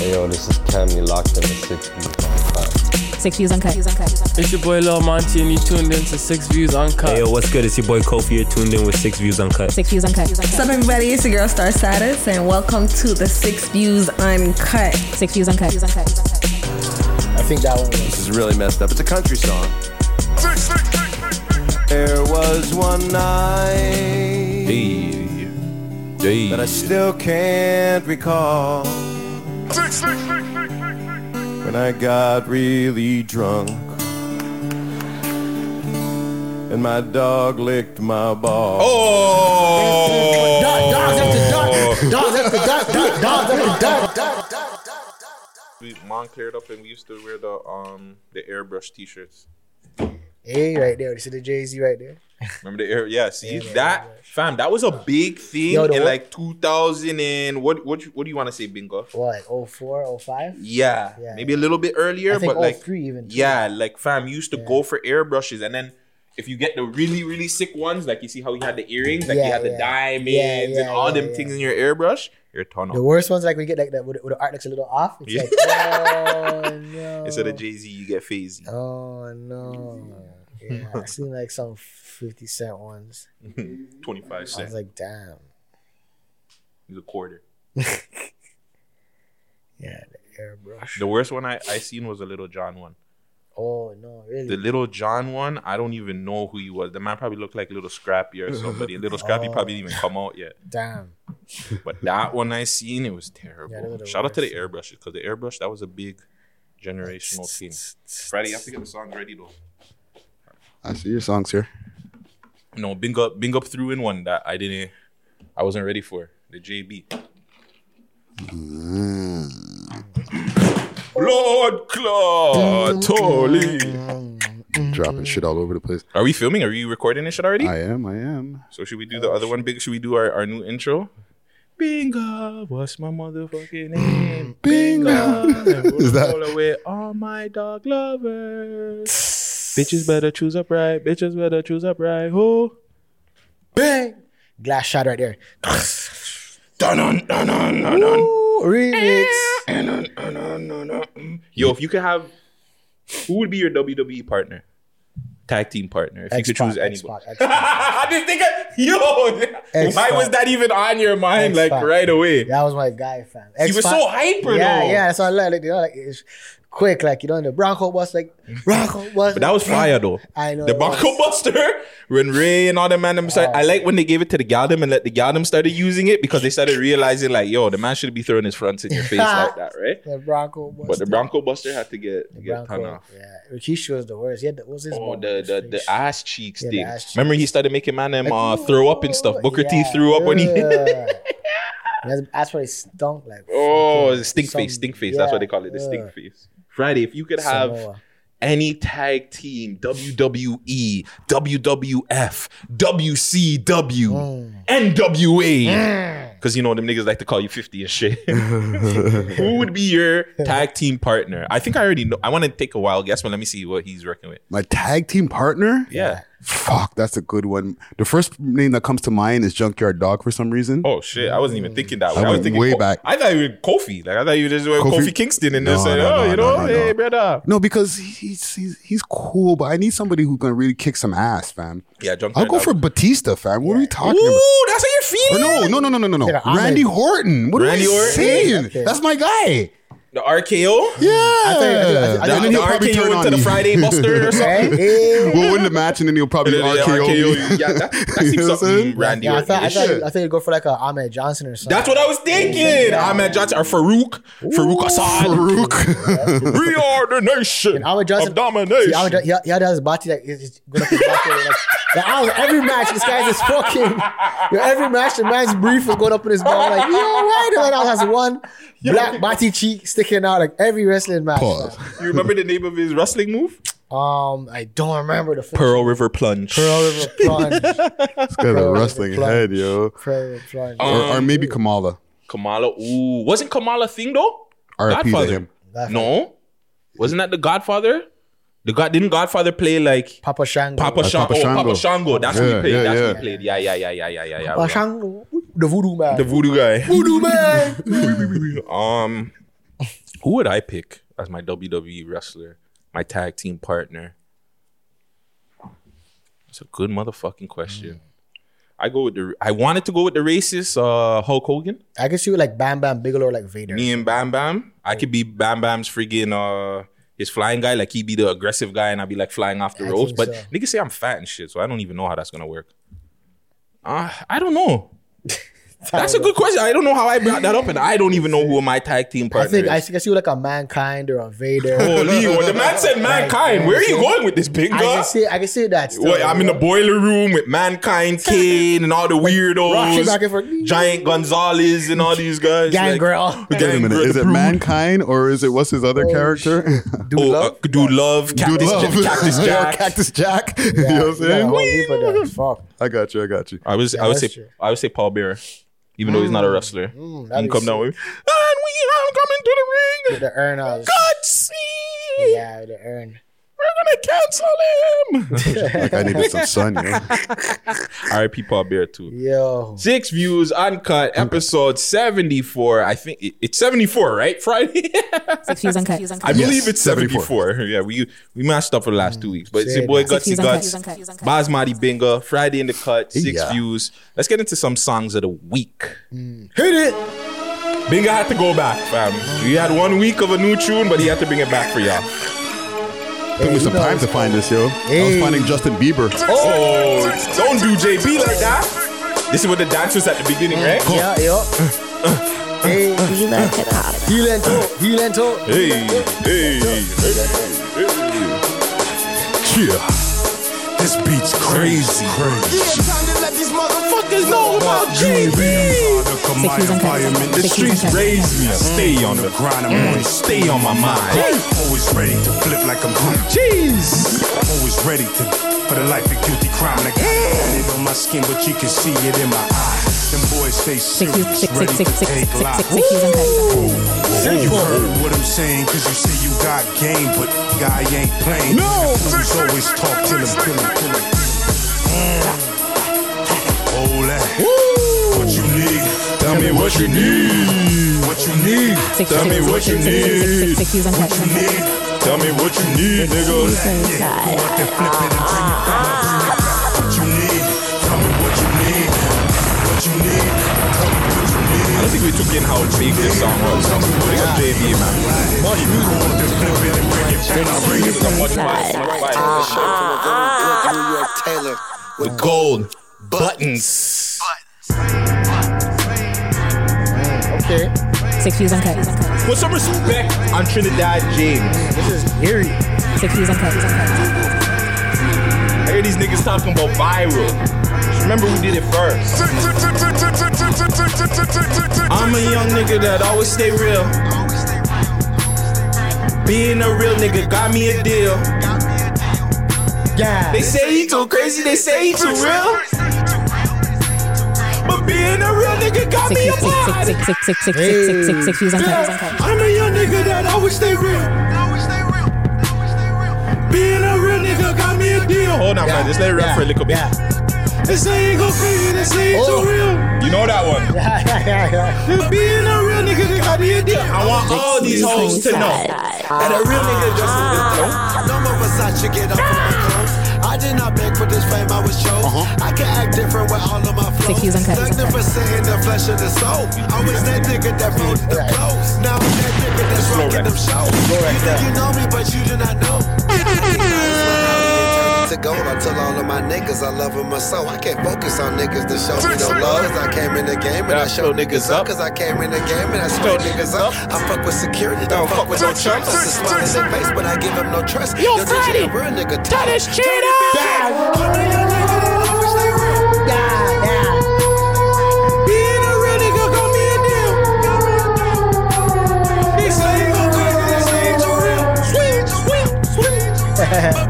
Hey yo, this is Cam. You locked in the six views uncut. Six views uncut. It's your boy Lil Monty, and you tuned in to Six Views Uncut. Hey yo, what's good? It's your boy Kofi. You're tuned in with Six Views Uncut. Six views uncut. What's up, everybody? It's your girl Star Status, and welcome to the Six Views Uncut. Six views uncut. I think that one. This is really messed up. It's a country song. There was one night that I still can't recall. When I got really drunk and my dog licked my ball. Oh! Dogs after dark. Dogs after dark. Dogs after dark. we mom cleared up and we used to wear the um the airbrush t-shirts. Hey, right there. You see the Jay Z right there? Remember the air? Yeah, see Yeah, that fam. That was a big thing Yo, in like 2000 and what what what do you want to say, Bingo? What, like 04, 05? Yeah, Yeah, maybe a little bit earlier, but like 03 even. too. yeah, like fam, you used to Yeah. go for airbrushes and then. If you get the really, really sick ones, like you see how he had the earrings, like Yeah, you had the diamonds Yeah, and all yeah, them yeah. things in your airbrush, you're a The worst ones, like we get like that, where the, the art looks a little off. It's Yeah. like, oh no. Instead of Jay Z, you get Phasey. Oh no. Yeah, I seen like some 50 cent ones. Twenty five cent. I was like, damn. He's a quarter. Yeah, the airbrush. The worst one I, I seen was a Lil Jon one. Oh no, really? The Lil Jon one, I don't even know who he was. The man probably looked like Lil Scrappy or somebody. Lil Scrappy Oh. probably didn't even come out yet. damn. But that one I seen, it was terrible. Yeah, those are the Shout out to the airbrushes because the airbrush that was a big generational thing. Friday, you have to get the song ready though. I see your songs here. No, Bing up, Bing up threw in one that I didn't, I wasn't ready for. The JB. Mm. Lord clot, holy. Dropping shit all over the place. Are we filming? Are you recording this shit already? I am, I am. So should we do the other one big? Should we do our, our new intro? Bingo, what's my motherfucking name? Bingo. Is that- all away all my dog lovers? Bitches better choose upright. Bitches better choose upright. Who? Bang! Glass shot right there. Dun dun dun dun dun dun. Ooh, remix. Yo, if you could have, who would be your WWE partner? Tag team partner. If you could choose X-Pac, anybody. X-Pac, X-Pac. I didn't think. Of, yo, why X-Pac. was that even on your mind? Like X-Pac. right away. That was my guy, fam. He was X-Pac. so hyper Yeah, though. yeah. That's what I like. Like, you know, like it's quick, like you know, the Bronco bus, like Bronco bus. But that was fire though. I know The Bronco. Buster, when Ray and all them man them started, Oh. I like when they gave it to the Galdem and let the Galdem started using it because they started realizing like, yo, the man should be throwing his fronts in your face like that, right? The Bronco bus. But the Bronco Buster had to get The get ton Bronco. off. Yeah, Rikishi was the worst. He had the, what was his? Oh, the the the ass cheeks Yeah, the thing. ass cheeks. Remember he started making man them uh, throw up and stuff. Booker T threw up when he. yeah. that's, that's why he stunk like. oh, stink face, stink face. That's what they call it, the yeah. stink face. Friday, if you could have Samoa. any tag team, WWE, WWF, WCW, NWA, because mm. you know them niggas like to call you 50 and shit. Who would be your tag team partner? I think I already know. I want to take a wild guess, but let me see what he's working with. My tag team partner? Yeah. Fuck, that's a good one. The first name that comes to mind is Junkyard Dog for some reason. Oh shit! I wasn't even thinking that way. I I, was thinking way Ko- back. I thought you were Kofi. Like I thought you were just were Kofi, Kofi? Kingston and No, just said, no, "Oh, no, you know, no, no, hey no. brother." No, because he's, he's he's cool, but I need somebody who's gonna really kick some ass, fam. Yeah, Junkyard I'll go Dog. for Batista, fam. What are we talking about? Ooh, that's how you're feeling. no, no, no, no, no, no, no. Yeah, Randy Orton. What Randy are you Orton? saying? Okay. That's my guy. The RKO. Yeah. I think- I think- I The, think- and then the probably turn RKO into the. Friday Buster or something. Hey, hey. We'll win the match and then he'll probably The- the RKO. Yeah, that, that You know what I'm something saying? Randy Yeah, I thought I thought, I thought you'd go for like a Ahmed Johnson or something. That's what I was thinking. Ahmed Johnson or Farouk. Farouk Assad. Farouk. We are the nation And Ahmed Johnson, of domination. See, Ahmed, he, he had his body like he's going up his body, like, like, I was- every match, this guy's just fucking. Yo, every match, the man's brief was going up in his ball. Like, yo, why the man has one black body cheek sticking out like every wrestling match. Pause. you remember the name of his wrestling move? Um, I don't remember the finish. Pearl River Plunge. Pearl River plunge. This guy's a wrestling Plunge. head, yo. Pearl River plunge. Or, Um, or maybe Kamala. Kamala. Ooh, wasn't Kamala thing though? RIP to Godfather. him. No, wasn't that the Godfather? The God didn't Godfather play like Papa Shango. Papa That's Shango? Papa Oh, Papa Shango. Shango. That's what Yeah, he played. yeah, That's yeah. what he played. Yeah, yeah, yeah, yeah, yeah, yeah, yeah. Papa Shango. The voodoo man. The voodoo guy. voodoo man. Um, Who would I pick as my WWE wrestler, my tag team partner? It's a good motherfucking question. I go with the. I wanted to go with the racist uh, Hulk Hogan. I see with like Bam Bam Bigelow or like Vader. Me and Bam Bam. I could be Bam Bam's freaking uh his flying guy, like he'd be the aggressive guy, and I'd be like flying off the I ropes. But so. niggas say I'm fat and shit, so I don't even know how that's gonna work. Uh, I don't know. That's a good question. I don't know how I brought that up, and I don't even know who my tag team I partner think I is. think I see like a Mankind or a Vader. Holy, well, the man said mankind. Where are you going with this, big I guy? can see I can see that. Still, Wait, I'm in the boiler room with Mankind, Kane, and all the weirdos, back and. Giant Gonzalez, and all these guys. Gangrel. Like, Wait a minute. Is it mankind or is it what's his other character? Dude, Oh, love. uh, Dude Love, Cactus, Dude Love. Ja- Cactus Jack. Cactus Jack. you know what I'm you got a saying? whole heap of them. Fuck. I got you. I got you. I was, Yeah, I would say, true. I would say Paul Bearer, even though he's not a mm. wrestler. that'd you be come down with and we are coming to the ring. The urn house. Gutsy, Yeah, the urn. We're gonna cancel him. Like I needed some sun. You know? R.I.P. Paul Bearer too. Yo. Six views, uncut, episode seventy-four. I think it- it's seventy-four, right? Friday. Six views uncut. I believe Yes, it's 74. Yeah, we we matched up for the last two weeks. But it's Say your boy that. Gutsy Six Guts, views uncut. Basmati Binga, Friday in the Cut, six Yeah. views. Let's get into some songs of the week. Hmm. Hit it. Binga had to go back, fam. We had one week of a new tune, but he had to bring it back for y'all. Took me some time to find this, yo. I was finding Justin Bieber. Oh, don't do JB like that. This is what the dance was at the beginning, right? Yeah, yo. Hey, heel and toe, heel and toe. Hey, hey, hey, hey. Yeah. This beat's crazy. Crazy. Time to let these motherfuckers know about JB. Six views uncut. The streets uncut. raised me. I stay on the grind, I'm always stay on my mind. Always ready to flip like I'm hungry. Jeez. Always ready to for the life of guilty crime. Like it on my skin, but you can see it in my eyes. Them boys stay Six views. serious, ready to six six take six six lives. six views uncut. You heard what I'm saying, cause you say you got game, but guy ain't playing. No, Fools always talk till him, till him, till him. Oh, that. What you need? Tell me what you need. What you need? Tell me what you six six six six need. six views uncut. Need? Tell me what you need, nigga. Want to flip it and bring it back. Think we took in how big this song was. Big up JB, man. Want to flip it and bring it back. Bring it to much New York Taylor. The gold buttons. Okay. Six views uncut. Put some respect on Trinidad James. This is eerie. Six views uncut. I hear these niggas talking about viral. Just remember we did it first. I'm a young nigga that always stay real. Being a real nigga got me a deal. Yeah. They say he too crazy, they say he too real. But being a real nigga got me a body. I'm a young nigga that always stay real. Being a real nigga got me a deal. Hold on, yeah. man. Just let it rap for a little bit. Yeah. They say he go crazy, they say he Oh. too real. You know that one. Yeah, yeah, yeah, yeah. Being a real nigga, they got me a deal. I want all these hoes to know that a real nigga just is No more Versace, get off of my clothes. I did not beg for this fame, I was chose. I can act different with all of my flows. Six views uncut. Magnificent in the flesh of the soul. I was that nigga that wrote the flows. Now I'm that nigga that's Slow rocking them shows. You think you know me, but you do not know. To gold, I tell all of my niggas I love them so. I can't focus on niggas that show me no love. Cause I came in the game and I show niggas up. Cause I came in the game and I show niggas up. I fuck with security, don't fuck with no chumps. It's a smile in the face, but I give him no trust. Yo, Friday, real nigga, tell this cheater. Yeah,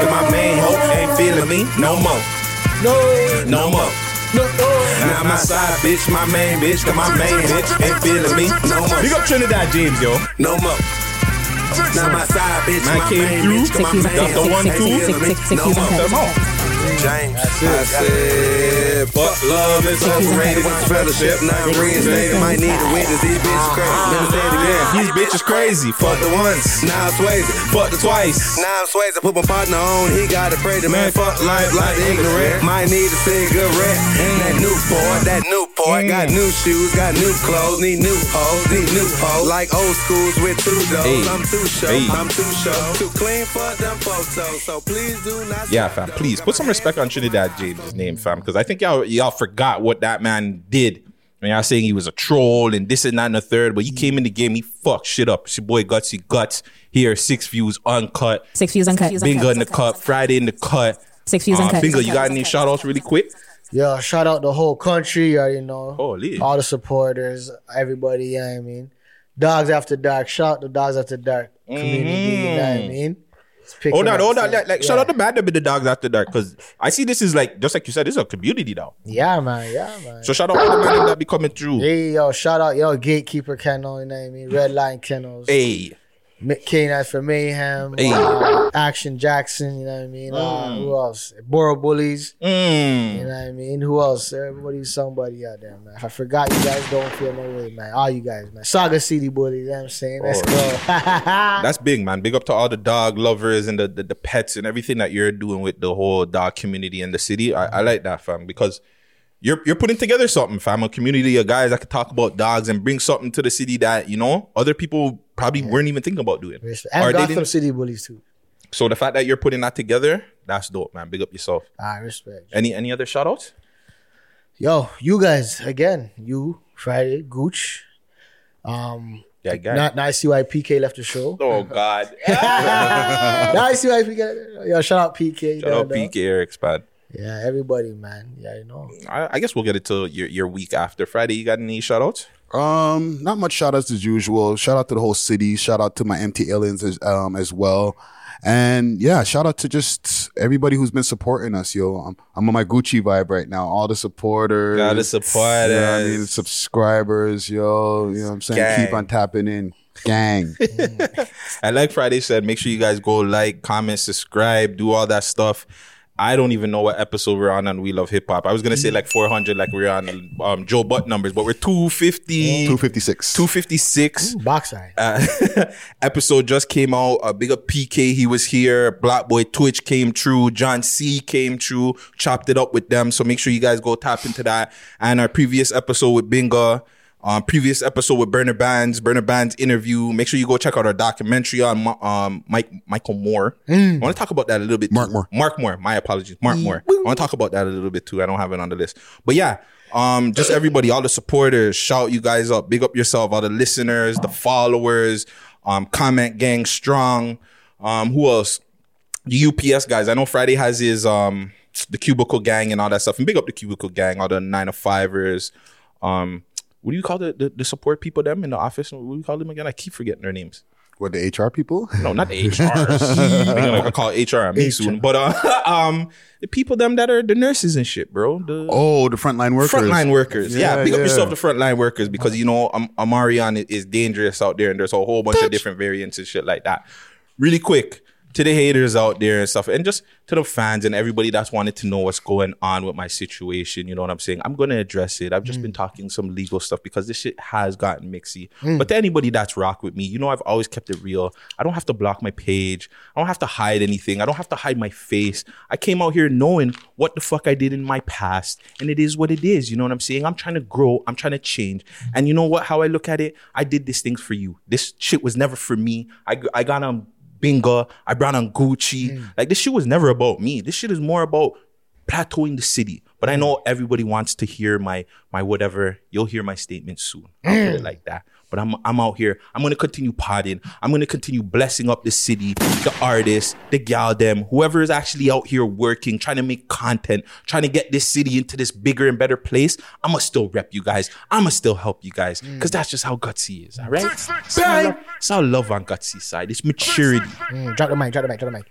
cause my main hoe ain't feeling me no more. No. No more. No. No. Not my side, bitch, my main bitch, cause my main bitch ain't feeling me no more. Big up Trinidad James, yo. No more. Now my side bitch, Man my main through. bitch, my main uncut. Got the one, Six, two. six, six, six, six No more. Uncut. Them out. James. I said, fuck love is overrated. Fuck fellowship, not reinstated. Might need a witness. These bitches crazy. Let me say it again. These bitches crazy. Fuck the once. Now I'm swaying. Fuck the twice. Now I'm swaying. Put my partner on. He got to pray the man. Fuck life like ignorant. Might need a cigarette. That Newport. That new Newport. Mm. Got new shoes. Got new clothes. Need new hoes. Need new hoes. Like old schools with two doors. Hey. I'm too show. Hey. I'm too show. Too clean for them photos. So please do not. Yeah, fam. Please put some respect on Trinidad James' name, fam, because I think y'all y'all forgot what that man did. When y'all saying he was a troll and this and that and the third, but he came in the game, he fucked shit up. It's your boy Gutsy Guts here, six views uncut. Six views uncut. Bingo in the cut, Friday in the cut. Six views Uh, uncut. Bingo, you got any shout outs really quick? Yo, shout out the whole country. You already know. Holy. All the supporters, everybody. You know what I mean? Dogs After Dark. Shout out to Dogs After Dark community. You know what I mean? Hold on, hold on. Like, like shout Yeah. out to Mad Dog with the dogs after dark because I see this is like just like you said, this is a community now. Yeah, man. Yeah, man. So shout out to the man that be coming through. Hey, yo, shout out, yo, Gatekeeper Kennel, you know what I mean? Red Line Kennels. Hey, K9 for Mayhem. Hey. uh, Action Jackson, you know what I mean? Uh, who else? Borough Bullies, you mm. know what I mean? Who else? Everybody's somebody out there, man. If I forgot you guys, don't feel no way, man. All you guys, man. Saga City Bullies, you know what I'm saying? Let's go. That's big, man. Big up to all the dog lovers and the, the, the pets and everything that you're doing with the whole dog community in the city. I, I like that, fam, because you're you're putting together something, fam. A community of guys that could talk about dogs and bring something to the city that you know other people probably weren't even thinking about doing. Or and they Gotham City Bullies, too. So the fact that you're putting that together, that's dope, man. Big up yourself. I respect. Any any other shout outs? Yo, you guys, again, you, Friday, Gooch. Um, Yeah, guy. not, now I see why PK left the show. oh God. now I see why PK. Yo, shout out PK. Shout out PK Eric Spad. Yeah, everybody, man. Yeah, you know. I, I guess we'll get it to your, your week after. Friday, you got any shout outs? Um, not much shout outs as usual. Shout out to the whole city. Shout out to my empty aliens as, um, as well. And yeah, shout out to just everybody who's been supporting us, yo. I'm, I'm on my Gucci vibe right now. All the supporters. Gotta support you know I mean? Subscribers, yo. You know what I'm saying? Gang. Keep on tapping in. Gang. And like Friday said, make sure you guys go like, comment, subscribe, do all that stuff. I don't even know what episode we're on on We Love Hip Hop. I was gonna say like 400, like we're on um, Joe Budden numbers, but we're 250, 256. 256. Box eye. Uh, episode just came out. Uh, big up PK, he was here. Black Boy Twitch came true. John C came true. Chopped it up with them. So make sure you guys go tap into that. And our previous episode with Binga. Um, previous episode with Burner Bands, Burner Bands interview. Make sure you go check out our documentary on um Mike Michael Moore. I want to talk about that a little bit. Mark too. Moore. Mark Moore. My apologies, Mark Moore. I want to talk about that a little bit too. I don't have it on the list, but yeah. Um, just everybody, all the supporters, shout you guys up, big up yourself, all the listeners, the followers, um, comment gang strong. Um, who else? The UPS guys. I know Friday has his um the cubicle gang and all that stuff. And big up the cubicle gang, all the nine to fivers. Um, what do you call the, the the support people them in the office? What do you call them again? I keep forgetting their names. What, the HR people? No, not the HRs. Thinking like I call HR me soon. But uh, um, the people them that are the nurses and shit, bro. The Oh, the frontline workers. frontline workers. Yeah, Yeah, big up yourself, the frontline workers, because you know um, Omicron is dangerous out there, and there's a whole bunch of different variants and shit like that. Really quick to the haters out there and stuff, and just to the fans and everybody that's wanted to know what's going on with my situation. You know what I'm saying? I'm gonna address it. I've just mm. been talking some legal stuff because this shit has gotten mixy. Mm. But to anybody that's rock with me, you know I've always kept it real. I don't have to block my page. I don't have to hide anything. I don't have to hide my face. I came out here knowing what the fuck I did in my past, and it is what it is. You know what I'm saying? I'm trying to grow. I'm trying to change. And you know what? How I look at it, I did these things for you. This shit was never for me. I I got on Bingo. I brought on Gucci. Mm. Like this shit was never about me. This shit is more about plateauing the city. But I mm. know everybody wants to hear my my whatever. You'll hear my statement soon. I'll put it mm. like that. But I'm I'm out here. I'm gonna continue podding. I'm gonna continue blessing up the city, the artists, the gal them, whoever is actually out here working, trying to make content, trying to get this city into this bigger and better place. I'ma still rep you guys. I'ma still help you guys. Cause that's just how gutsy is, all right? It's all love, it's all love on gutsy side. It's maturity. Mm, drop the mic, drop the mic, drop the mic.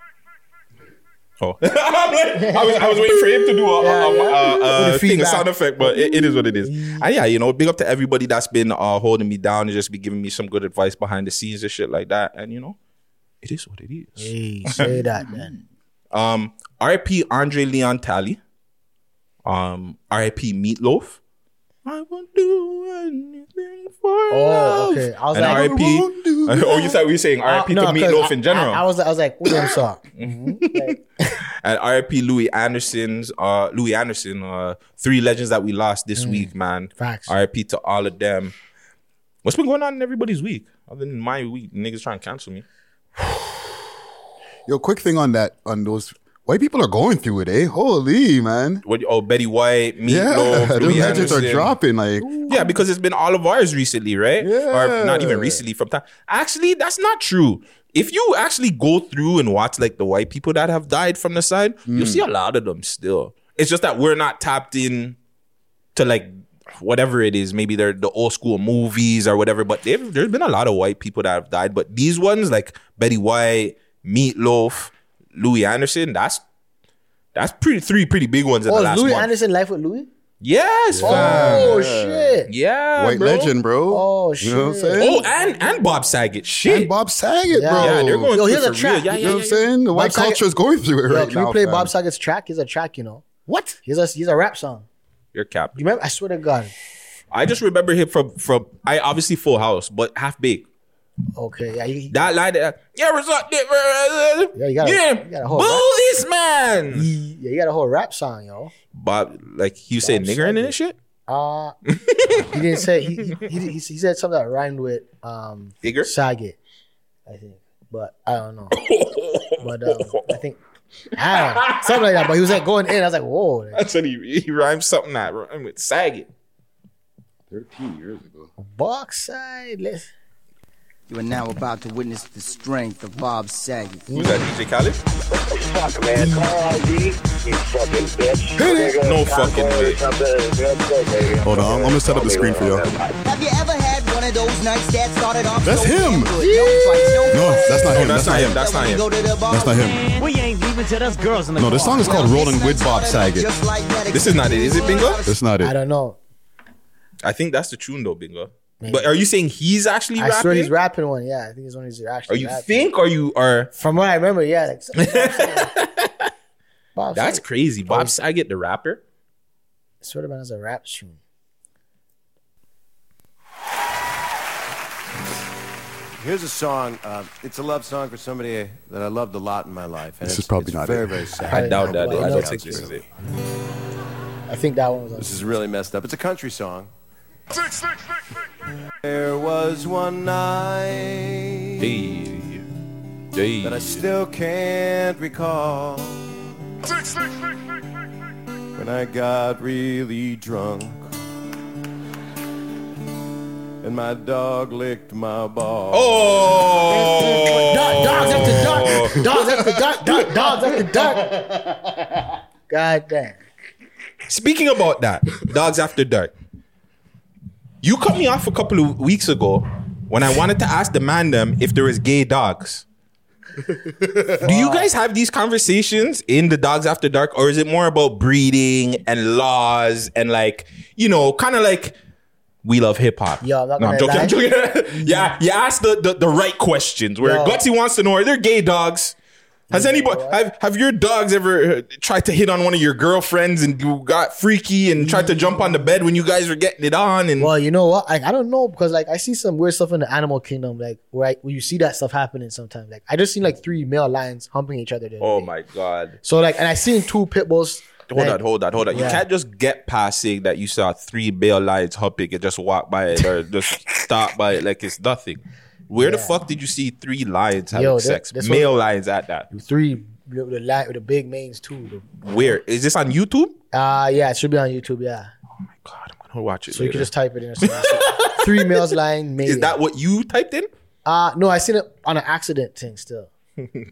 Oh, like, I was I was waiting for him to do a, a, a, a, a thing, a sound effect, but it, it is what it is. And yeah, you know, big up to everybody that's been uh, holding me down and just be giving me some good advice behind the scenes and shit like that. And you know, it is what it is. Hey, say that then. Um, R.I.P. Andre Leon Talley. Um, R.I.P. Meatloaf. I won't do anything for Oh, love. okay. I was and like, R.I.P. oh, you thought we were saying R.I.P. Uh, to no, 'cause Meatloaf I- in general. I, I was, I was like, what them song? and R.I.P. Louie Anderson's uh Louie Anderson, uh three legends that we lost this week, man. Mm. Facts. R.I.P. to all of them. What's been going on in everybody's week? Other than my week, niggas trying to cancel me. Yo, quick thing on that, on those white people are going through it, eh? Holy man. What oh Betty White, Yeah, Meatloaf, the legends are dropping. Like, Yeah, because it's been all of ours recently, right? Yeah. Or not even recently from time. Actually, that's not true. If you actually go through and watch like the white people that have died from the side, you'll see a lot of them still. It's just that we're not tapped in to like whatever it is. Maybe they're the old school movies or whatever. But there's been a lot of white people that have died. But these ones, like Betty White, Meatloaf, Louie Anderson, that's that's pretty three pretty big ones in Oh, the is last Louis month. Anderson life with Louis? Yes, Oh shit! Yeah, white bro. legend, bro. Oh You know what I'm shit! saying? Oh, and and Bob Saget. Shit. And Bob Saget, Yeah. bro. yeah, they're going Yo, through here's it a for track. real. Yeah, You know yeah, what I'm saying? The white Saget- culture is going through it Yo, right can now. we play fam. Bob Saget's track? He's a track, you know. What? He's a he's a rap song. You're cap. You remember? I swear to God. I just remember him from from I obviously Full House, but half baked. Okay, yeah, he, That line that yeah, what's up, yeah, Yeah, you gotta- yeah, you gotta hold boo this man. yeah, you got a whole rap song, yo. Bob, like you say Bob nigger in it and shit. Uh he didn't say he he, he, he, he said something that rhymed with um Nigger? Saget, I think, but I don't know. but um, I think I know, something like that. But he was like going in. I was like, whoa, That's what he he rhymed something that rhymed with Saget. 13 years ago. box side. Let's You are now about to witness the strength of Bob Saget. Who's that? DJ Khaled? Fuck, man. Call ID, you fucking bitch. No fucking way. Hold on, I'm gonna set up the screen for y'all. Have you ever had one of those nights that started off That's so him. damn good? No fights, no No, fuss. that's not No, him. that's not him. That's not him. go to the bar, That's not him. We ain't leaving till there's girls in the No, this song is called Rolling with Bob Saget. like This is not it. Is it Bingo? That's not it. I don't know. I think that's the tune though, Bingo. But are you saying he's actually I rapping? swear he's rapping one. Yeah, I think he's one he's or actually. you rapping. think? Or you are? From what I remember, yeah. Like, Bob That's Saget. crazy. Bob Saget, the rapper. swear to man, it's a rap tune. Here's a song. Uh, it's a love song for somebody that I loved a lot in my life. And This it's, is probably it's not very, it. very sad. I doubt that. I I don't think this is it. I think that one was. This is really messed up. It's a country song. There was one night Hey, hey. that I still can't recall. When I got really drunk. And my dog licked my ball. Oh, Dog- dogs after dark. Dogs after dark. Dog- Dogs after dark. God damn. Speaking about that, Dogs After Dark. You cut me off a couple of weeks ago when I wanted to ask the man them if there is gay dogs. Do you guys have these conversations in the Dogs After Dark, or is it more about breeding and laws and like, you know, kind of like we love hip hop? Yeah, I'm no, I'm joking. I'm joking. yeah, you ask the, the, the right questions where Yo. Gutsy wants to know are there gay dogs? Has anybody have, have your dogs ever uh, tried to hit on one of your girlfriends and you got freaky and tried to jump on the bed when you guys were getting it on and Well, you know what? Like, I don't know because like I see some weird stuff in the animal kingdom, like where, I, where you see that stuff happening sometimes. Like I just seen like three male lions humping each other. the other oh day. my god. So like, and I seen two pit bulls. Hold like, on, hold on, hold on. You Yeah. can't just get past saying that you saw three male lions humping and just walk by it or just stop by it like it's nothing. Where the fuck did you see three lions having Yo, that- sex? Male what- lions at that. Three with the li- with the big manes too. Where is this on YouTube? Uh yeah, it should be on YouTube. Yeah, Oh my God, I'm gonna watch it. so you can just type it in. Three males lying. Mating. Is that what you typed in? Uh no, I seen it on an accident thing still.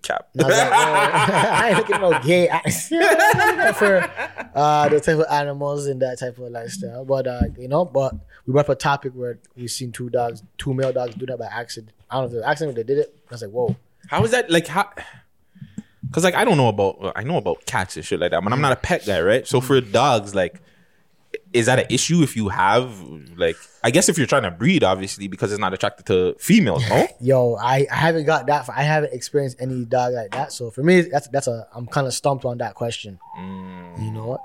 Cap. I, was like, I ain't looking at no gay accident for uh, the type of animals and that type of lifestyle. But uh, you know, but we brought up a topic where we seen two dogs, two male dogs do that by accident. I don't know if it was accident or they did it. I was like, whoa. How is that like how? Because like I don't know about I know about cats and shit like that, but I'm not a pet guy, right? So for dogs, like is that an issue if you have like? I guess if you're trying to breed, obviously, because it's not attracted to females. No. Yo, I, I haven't got that. Far. I haven't experienced any dog like that. So for me, that's that's a. I'm kind of stumped on that question. You know what?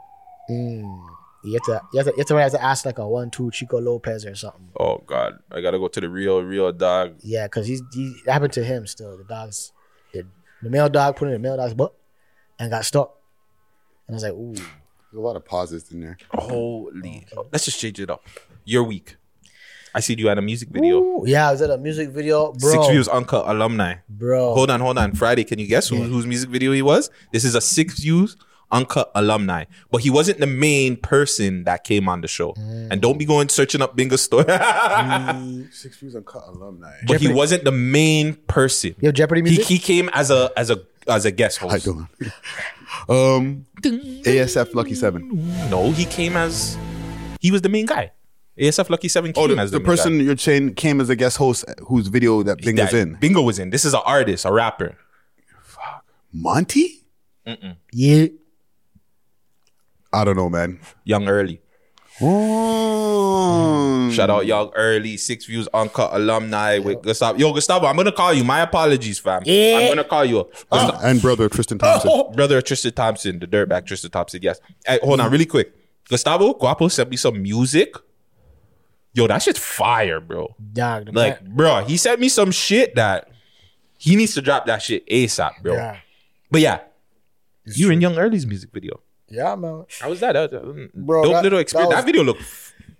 Mm. You have to you have to you have to, have to ask like a one two Chico Lopez or something. Oh God, I gotta go to the real, real dog. Yeah, because he's he, it happened to him still. The dogs, the, the male dog put in the male dog's butt and got stuck. And I was like, ooh. There's a lot of pauses in there. Holy, let's just change it up. Your week. I see you at a music video. Ooh, yeah, I was at a music video, bro. Six Views Uncut alumni. Bro. Hold on, hold on. Friday, can you guess who, whose music video he was? This is a Six Views Uncut alumni. But he wasn't the main person that came on the show. Mm. And don't be going searching up Bingo story. Mm. Six Views Uncut alumni. but he wasn't the main person. Yo, Jeopardy He, music. he came as a as a as a guest host. You doing? Um, ASF Lucky Seven. No, he came as he was the main guy. ASF Lucky Seven came Oh, the, as the main person guy. you're saying came as a guest host whose video that Bingo's That- in. Bingo was in. This is an artist, a rapper. Fuck. Monty? Mm-mm. Yeah. I don't know, man. Young Early. Oh. Shout out Young Early, Six Views Uncut alumni with Gustavo. Yo, Gustavo, I'm gonna call you. My apologies, fam. Yeah. I'm gonna call you. Uh, Gustavo- And brother Tristan Thompson. Brother Tristan Thompson, the dirtbag Tristan Thompson. Yes. Hey, hold on, really quick. Gustavo Guapo sent me some music. Yo, that shit's fire, bro. Dog, Like, man- bro, he sent me some shit that he needs to drop that shit ASAP, bro. Yeah. But yeah, you were in Young Early's music video. Yeah, man. How was that? That was Bro, dope that- little experience. That, was- video looked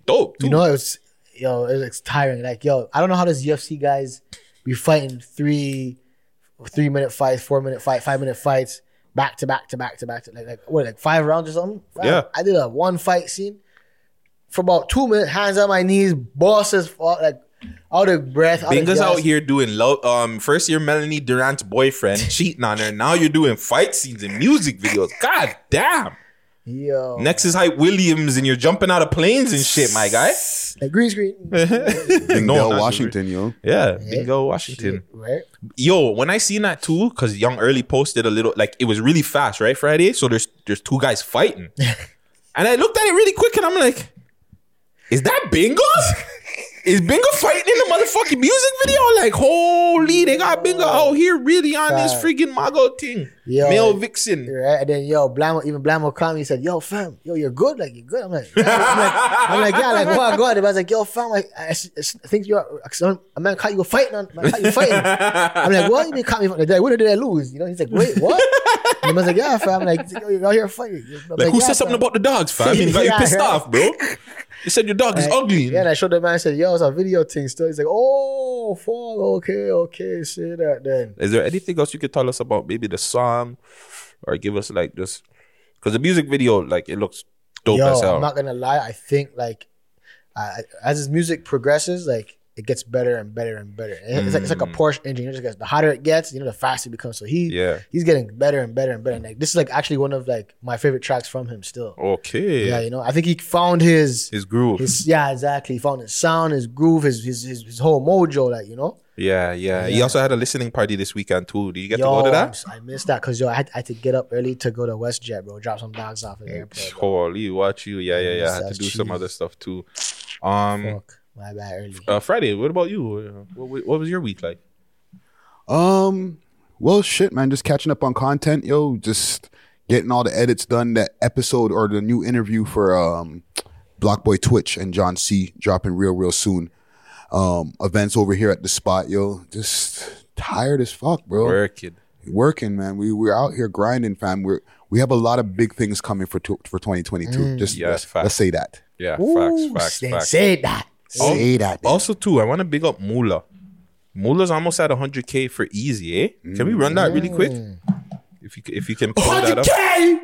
dope. Too. You know, it was yo, it was tiring. Like, yo, I don't know how those UFC guys be fighting three three minute fights, four minute fight, five minute fights, back to back to back to back to like like what like five rounds or something. Yeah. I did a one fight scene for about two minutes, hands on my knees, bosses fall like out of breath. out of Binga's gas. out here doing low. Um, first year Melanie Durrant's boyfriend cheating on her. Now you're doing fight scenes and music videos. God damn. Yo, Next is Hype Williams, and you're jumping out of planes and shit, my guy. like green screen, Bingo, not Washington, yo. Yeah, Bingo, Washington. right? Yo, when I seen that too, because Young Early posted a little, like it was really fast, right? Friday, so there's there's two guys fighting, and I looked at it really quick, and I'm like, is that Bingo? Is Bingo fighting in the motherfucking music video? Like, holy, they got Bingo out oh, here really on this freaking Mago thing. Yo, Male vixen. Right? And then yo, Blamo, even Blamo called me. He said, "Yo, fam, yo, you're good. Like you're good." I'm like, yeah. I'm like, I'm like, yeah, like what? God, I was like, yo, fam, like I, s- I think you're a man caught you fighting on, man caught you fighting. I'm like, what? You mean caught me? Like, what did I lose? You know? He's like, wait, what? And I was like, yeah, fam. I'm Like, yo, you're out here fighting. I'm Like, who yeah, said something fam. about the dogs, fam? You got you pissed right. off, bro. You said your dog is Like, ugly. Yeah, and I showed the man. I said, "Yo, it's a video thing." Still, he's like, "Oh, fuck, okay, okay, say that then." Is there anything else you could tell us about maybe the song or give us like just because the music video like it looks dope Yo, as hell. I'm not gonna lie. I think like as his music progresses, like it gets better and better and better. It's like it's like a Porsche engine. It just gets the hotter it gets, you know, the faster it becomes. So he Yeah. he's getting better and better and better. And like this is like actually one of like my favorite tracks from him still. okay. Yeah, you know, I think he found his His groove. his yeah exactly. He found his sound, his groove, his his his, his whole mojo. Like you know. yeah, yeah, He also had a listening party this weekend too. Did you get Yo, to go to that? I missed that because yo, I had, I had to get up early to go to WestJet, bro. Drop some dogs off at the airport. Holy, watch you. Yeah, yeah, yeah. I had to do some other stuff too. Um, Fuck, my bad early. uh, Friday. What about you? What, what- what was your week like? Um, well, shit, man. Just catching up on content, yo. Just getting all the edits done. That episode or the new interview for um, Blockboy Twitch and John C. dropping real, real soon. Um, events over here at the spot, yo. Just tired as fuck, bro. Working. Working, man. We we're out here grinding, fam. We're we have a lot of big things coming for tw- for 2022. Mm. Just Yes, let's, facts. let's say that. Yeah, Ooh, facts, facts, facts. say that. Say that. Also, too, I want to big up Mula. Mula's almost at 100k for easy, eh? Can we run that really quick? If you c- if you can pull that up. 100K!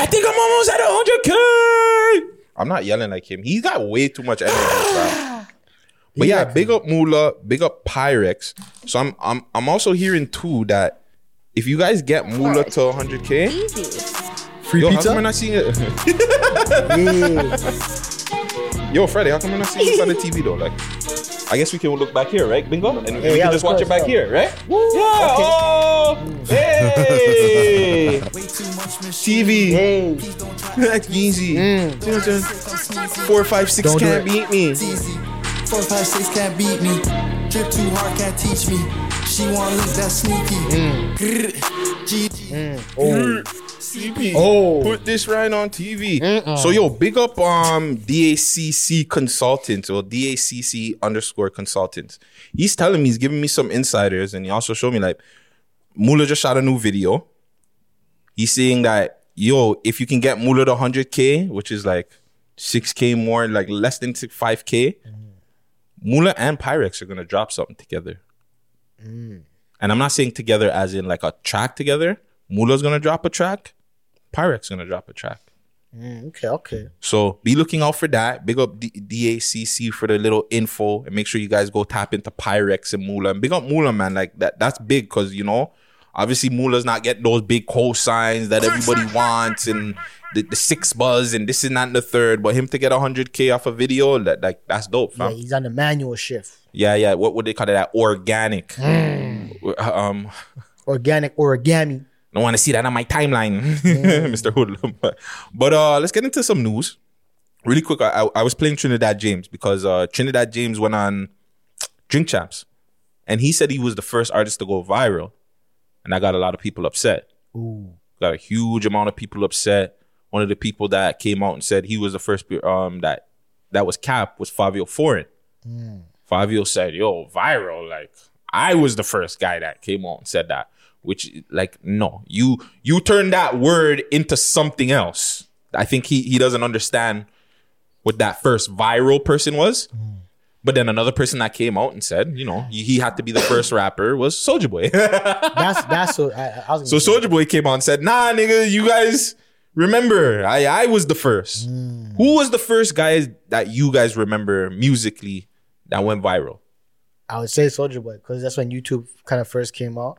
I think I'm almost at 100k. I'm not yelling like him. He's got way too much energy, bro. But yeah, big up Mula, big up Pyrex. So I'm I'm I'm also hearing too that if you guys get Mula to 100k, Easy. Free yo, how pizza? come we're not seeing it? Yeah. Yo, Freddie, how come we're not seeing this on the TV though? Like, I guess we can look back here, right, Bingo? And Yeah, we can just watch it back here, right? Yeah. Oh, hey. TV. That's easy. Mm. Four, five, six Don't do can't beat me. Four, five, six can't beat me. Drip too hard, can't teach me. She wanna look that sneaky. Mm. Grrr. GG. Mm. Oh. CP. Oh. Put this right on TV. So yo, big up um DACC consultants or DACC underscore consultants. He's telling me he's giving me some insiders, and he also showed me like Mula just shot a new video. He's saying that yo, if you can get Mula to 100k, which is like 6k more, like less than 5k, Mula and Pyrex are gonna drop something together. And I'm not saying together as in like a track together. Mula's gonna drop a track. Pyrex gonna drop a track. Mm, okay, okay. So be looking out for that. Big up D- DACC for the little info and make sure you guys go tap into Pyrex and Mula. And big up Mula, man. Like that, that's big because you know, obviously Mula's not getting those big cosigns that everybody wants and the, the six buzz and this is not the third. But him to get hundred K off a video, that like that's dope, Yeah, he's on the manual shift. Yeah, yeah. What would they call it? That organic. Mm. Um Organic origami. Don't want to see that on my timeline, Mr. Hoodlum. But, but uh, let's get into some news. Really quick, I, I was playing Trinidad James because uh, Trinidad James went on Drink Champs, and he said he was the first artist to go viral, and that got a lot of people upset. Ooh. Got a huge amount of people upset. One of the people that came out and said he was the first um that that was cap was Fabio Foreign. Fabio said, "Yo, viral. Like I was the first guy that came out and said that." Which, like, no, you you turn that word into something else. I think he he doesn't understand what that first viral person was. But then another person that came out and said, you know, he he had to be the first rapper was Soulja Boy. That's that's what I, I was. so Soulja Boy came out and said, "Nah, nigga, you guys remember? I I was the first. Hmm. Who was the first guy that you guys remember musically that went viral? I would say Soulja Boy because that's when YouTube kind of first came out,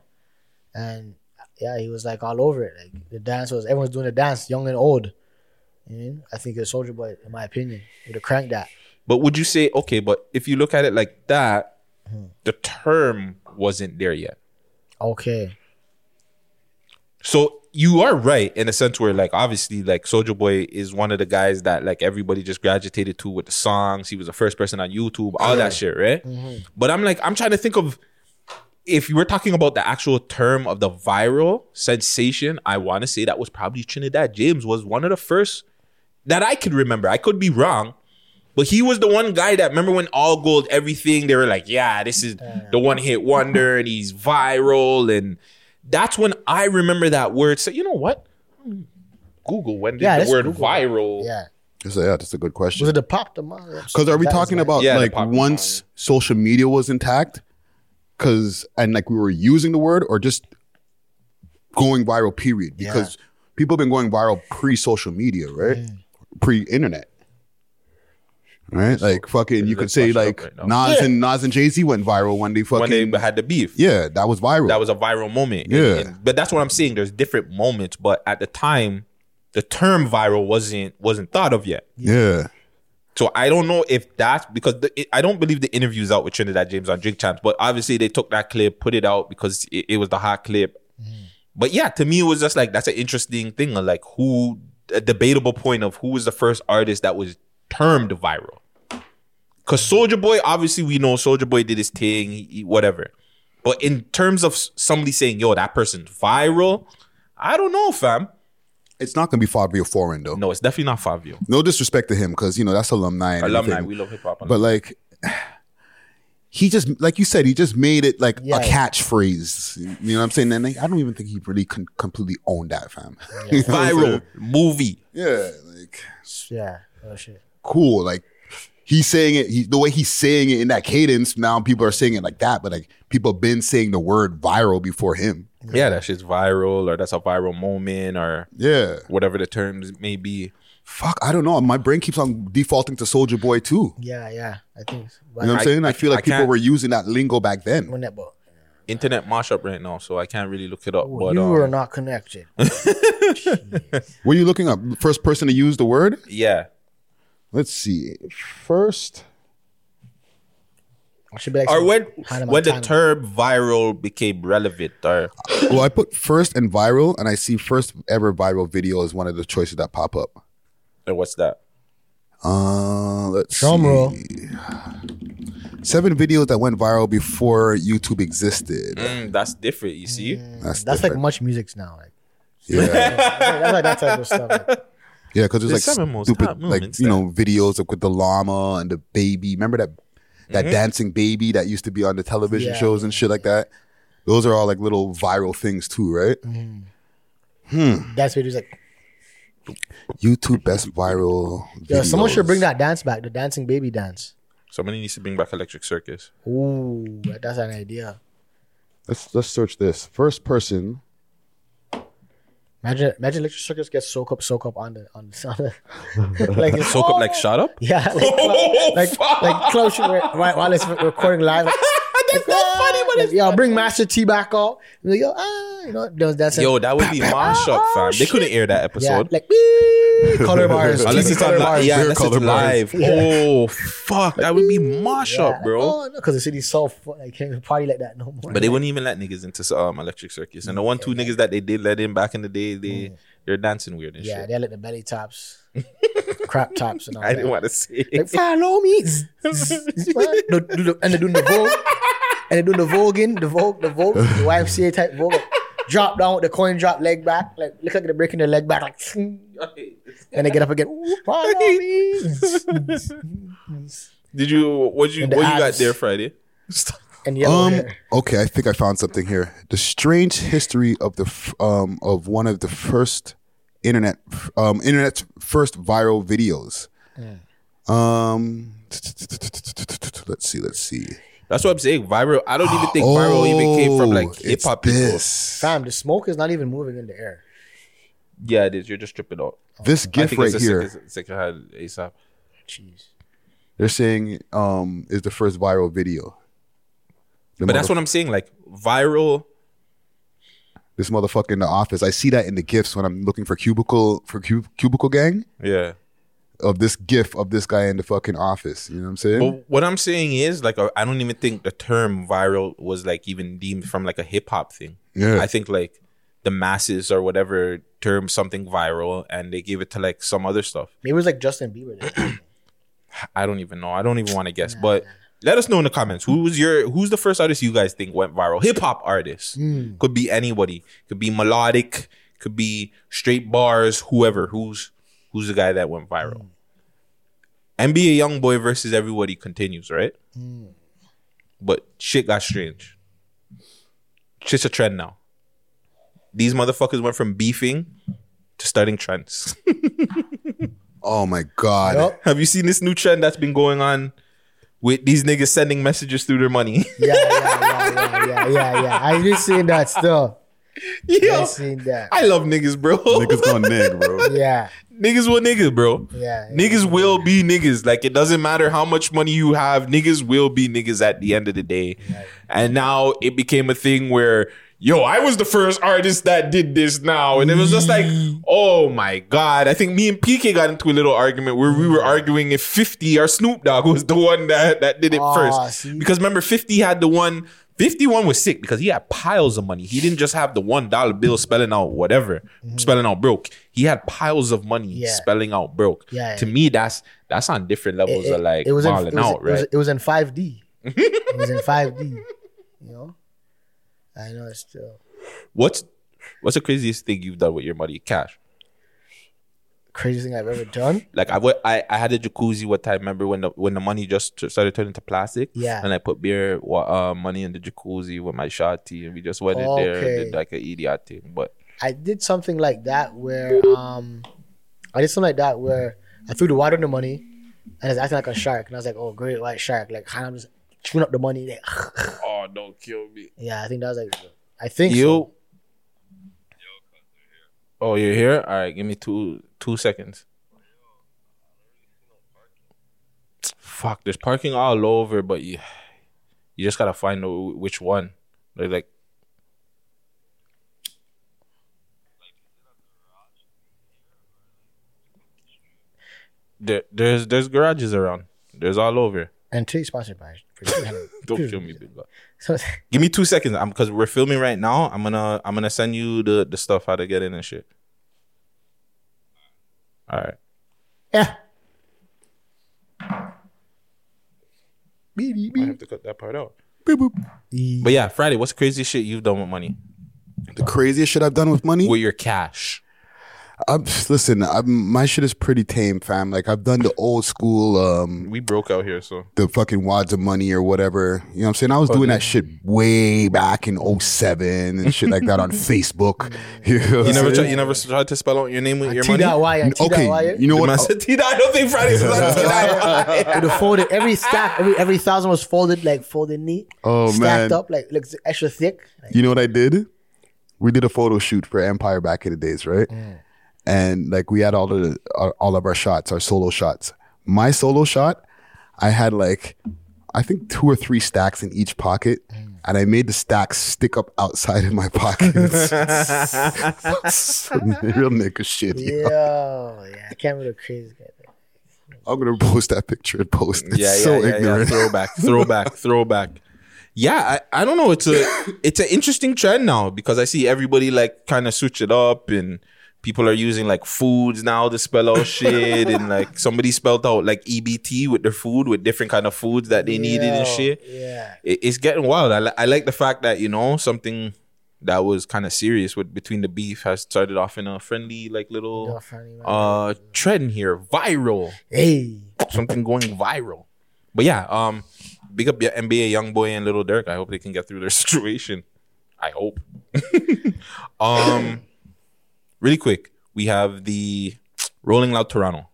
and yeah, he was like all over it. Like the dance was everyone's doing the dance, young and old. You know? I think it's Soulja Boy, in my opinion, would have cranked that. But would you say okay? But if you look at it like that, hmm. the term wasn't there yet. Okay. So you are right in a sense where like obviously like Soulja Boy is one of the guys that like everybody just gravitated to with the songs. He was the first person on YouTube, all that shit, right? Mm-hmm. But I'm like I'm trying to think of if you were talking about the actual term of the viral sensation, I want to say that was probably Trinidad James was one of the first that I could remember. I could be wrong, but he was the one guy that remember when all gold everything they were like, yeah, this is the one hit wonder and he's viral and that's when I remember that word. So you know what? Google when did Yeah, the word Google. viral? Yeah. So, yeah, that's a good question. Was it the pop the? Because are we talking about Yeah, like pop- once social media was intact? Because and like we were using the word or just going viral, period. Because people have been going viral pre social media, right? Mm. Pre internet. Right? Like fucking you could say like right. Nas Yeah. and Nas and Jay Z went viral when they fucking When they had the beef. Yeah, that was viral. That was a viral moment. And- Yeah. and- but that's what I'm saying. There's different moments, but at the time, the term viral wasn't wasn't thought of yet. yeah. So I don't know if that's because the, it, I don't believe the interviews out with Trinidad James on Drink Champs, but obviously they took that clip, put it out because it, it was the hot clip. Mm. But yeah, to me it was just like that's an interesting thing like who a debatable point of who was the first artist that was termed viral. Cause Soulja Boy, obviously we know Soulja Boy did his thing, he- he- whatever. But in terms of somebody saying, "Yo, that person's viral," I don't know, fam. It's not gonna be Fabio Foreign though. No, it's definitely not Fabio. No disrespect to him, because you know that's alumni. And Alumni, everything. we love hip hop. But like he just like you said, he just made it like Yeah. a catchphrase. You know what I'm saying? And like, I don't even think he really con- completely owned that, fam. You know viral movie. Yeah, like Yeah. Oh shit. cool. Like he's saying it. He, the way he's saying it in that cadence. Now people are saying it like that, but like people have been saying the word viral before him. Yeah, that shit's viral, or that's a viral moment, or Yeah. whatever the terms may be. Fuck, I don't know. My brain keeps on defaulting to Soulja Boy too. Yeah, yeah. I think. You know what I'm saying? I, I- feel I like people were using that lingo back then. when that boy. Internet mashup right now, so I can't really look it up. but you um, were not connected. Were you looking up first person to use the word? yeah, Let's see. First. I should be like or when when the term viral became relevant, or well, I put first and viral, and I see first ever viral video is one of the choices that pop up. and what's that? Uh, let's Drum see. roll. Seven videos that went viral before YouTube existed. Mm, that's different. You see, That's, That's like much music's now. Like yeah, that's like that type of stuff. Like, yeah, because there's The like seven stupid, hot like moments you know, videos of with the llama and the baby. Remember that that Mhm. dancing baby that used to be on the television Yeah. shows and shit like that. Those are all like little viral things too, right? Hmm. that's what he's like. YouTube best viral. Yo, someone should bring that dance back, the dancing baby dance. somebody needs to bring back Electric Circus. Ooh, that's an idea. Let's let's search this. First person. Imagine, imagine electric circus gets soak up, soak up on the on the, on the like Soak up like shut up. Yeah, like Cla- oh, like like close while, while it's recording live. Like, That's not funny, but it's yo, bring Master T back out. Like, yo, ah, you know, those that's Yo, that would be mash up, fam. They couldn't air that yeah, episode. like wee, color bars, Unless TV it's on color li- bars. yeah, unless color it's bars. live. Yeah. Oh fuck, that would be mash Yeah, up, bro. Oh no, because the city's so fu- like can't party like that no more. But they wouldn't even let niggas into um Electric Circus, and the one two niggas that they did let in back in the day, they they're dancing weird and Mm. yeah, shit. they let the belly tops, crap tops, and all I that. didn't want to say. like follow me, and they're doing the vogue, and they're doing the voguing, the vogue, the vogue, the YMCA type vogue. like, drop down with the coin drop, leg back, like look like they're breaking their leg back, like, and they get up again. "Ooh, Follow. Did you what you what you got there Friday? And yellow Um. hair. Okay, I think I found something here. The strange history of the f- um of one of the first internet um internet's first viral videos. Um. Let's see. Let's see. That's what I'm saying. Viral. I don't even think viral even came from like Oh, hip hop people. this. Fam, the smoke is not even moving in the air. Yeah, it is. You're just tripping out. This I gift think right it's here. sickest- sickest ASAP. Jeez. They're saying um is the first viral video. The But that's what I'm saying. Like viral. this motherfucker in the office. I see that in the gifts when I'm looking for cubicle for cub- cubicle gang Yeah. Of this gif of this guy in the fucking office. You know what I'm saying? But what I'm saying is, like, uh, I don't even think the term viral was like even deemed from like a hip hop thing. Yeah. I think like the masses or whatever term something viral, and they gave it to like some other stuff. Maybe it was like Justin Bieber. I don't even know. I don't even want to guess. But let us know in the comments who's your who's the first artist you guys think went viral? Hip hop artist Mm. could be anybody. Could be melodic. Could be straight bars. Whoever. Who's who's the guy that went viral? Hmm. NBA YoungBoy versus everybody continues, right? Hmm. But shit got strange. Shit's a trend now. These motherfuckers went from beefing to starting trends. oh my god. Have you seen this new trend that's been going on with these niggas sending messages through their money? yeah, yeah, yeah, yeah, yeah, yeah, yeah. I just seen that still. Yo, I seen that. I love niggas, bro. Niggas gonna nig, bro. Yeah, Niggas will niggas, bro. yeah. Niggas will be niggas. Like it doesn't matter how much money you have, niggas will be niggas at the end of the day. And now it became a thing where, yo, I was the first artist that did this now. And it was just like, oh my God. I think me and PK got into a little argument where we were arguing if 50 or Snoop Dogg was the one that, that did it Ah, first. see? Because remember, 50 had the one. 51 was sick because he had piles of money. He didn't just have the one dollar bill spelling out whatever, spelling out broke. He had piles of money. Yeah. spelling out broke. Yeah, to me, that's that's on different levels of like it was in, it was, out, right? it was in 5D. it was in 5D. You know? I know it's true. what's what's the craziest thing you've done with your money? Cash. craziest thing I've ever done. Like I, I, I had a jacuzzi one time. Remember when the when the money just started turning to plastic? Yeah. And I put beer uh, money in the jacuzzi with my shotty, and we just went in there and did like an idiot thing. But I did something like that where um I did something like that where I threw the water in the money and it's acting like a shark and I was like, oh great white shark. Like kind of just chewing up the money. Like, oh, don't kill me. yeah, I think that was like I think you. so. Oh, you're here. All right, give me two two seconds. Fuck, there's parking all over, but you you just gotta find which one. Like, like there, there's there's garages around. There's all over. And today's sponsored by. Don't kill me, big guy. So, Give me two seconds. I'm because we're filming right now. I'm gonna I'm gonna send you the the stuff how to get in and shit. All right. yeah. I have to cut that part out. But yeah, Friday. What's the craziest shit you've done with money? The craziest shit I've done with money? With your cash. I'm, listen, I'm, my shit is pretty tame, fam. Like I've done the old school, um, We broke out here, so the fucking wads of money or whatever. You know what I'm saying? I was doing that shit way back in 07 and shit like that on Facebook. You, know what you I'm never tried, you never tried to spell out your name with your money. T.Y Okay, you know what? I said T. I don't think Friday was like T. The folded, every stack, every every thousand was folded like folded neat. Oh, man, stacked up like like extra thick. You know what I did? We did a photo shoot for Empire back in the days, right? And like we had all the our, all of our shots, our solo shots. My solo shot, I had like I think two or three stacks in each pocket, mm. and I made the stacks stick up outside of my pockets. Some real nigga shit. yo. Yo, yeah, I can't remember the crazy guy. I'm gonna post that picture and post. It's yeah, yeah, so yeah, yeah. ignorant. Throwback, throwback, throwback. Yeah, I, I don't know. It's a it's an interesting trend now because I see everybody like kind of switch it up and people are using like foods now to spell out shit and like somebody spelled out like EBT with their food with different kind of foods that they needed and shit. Yeah. It, it's getting wild. I, li- I like the fact that you know something that was kind of serious with between the beef has started off in a friendly like little friendly, uh trend here viral Hey. something going viral. But yeah, um, big up your NBA YoungBoy and little Durk. I hope they can get through their situation. I hope. um, really quick, we have the Rolling Loud Toronto.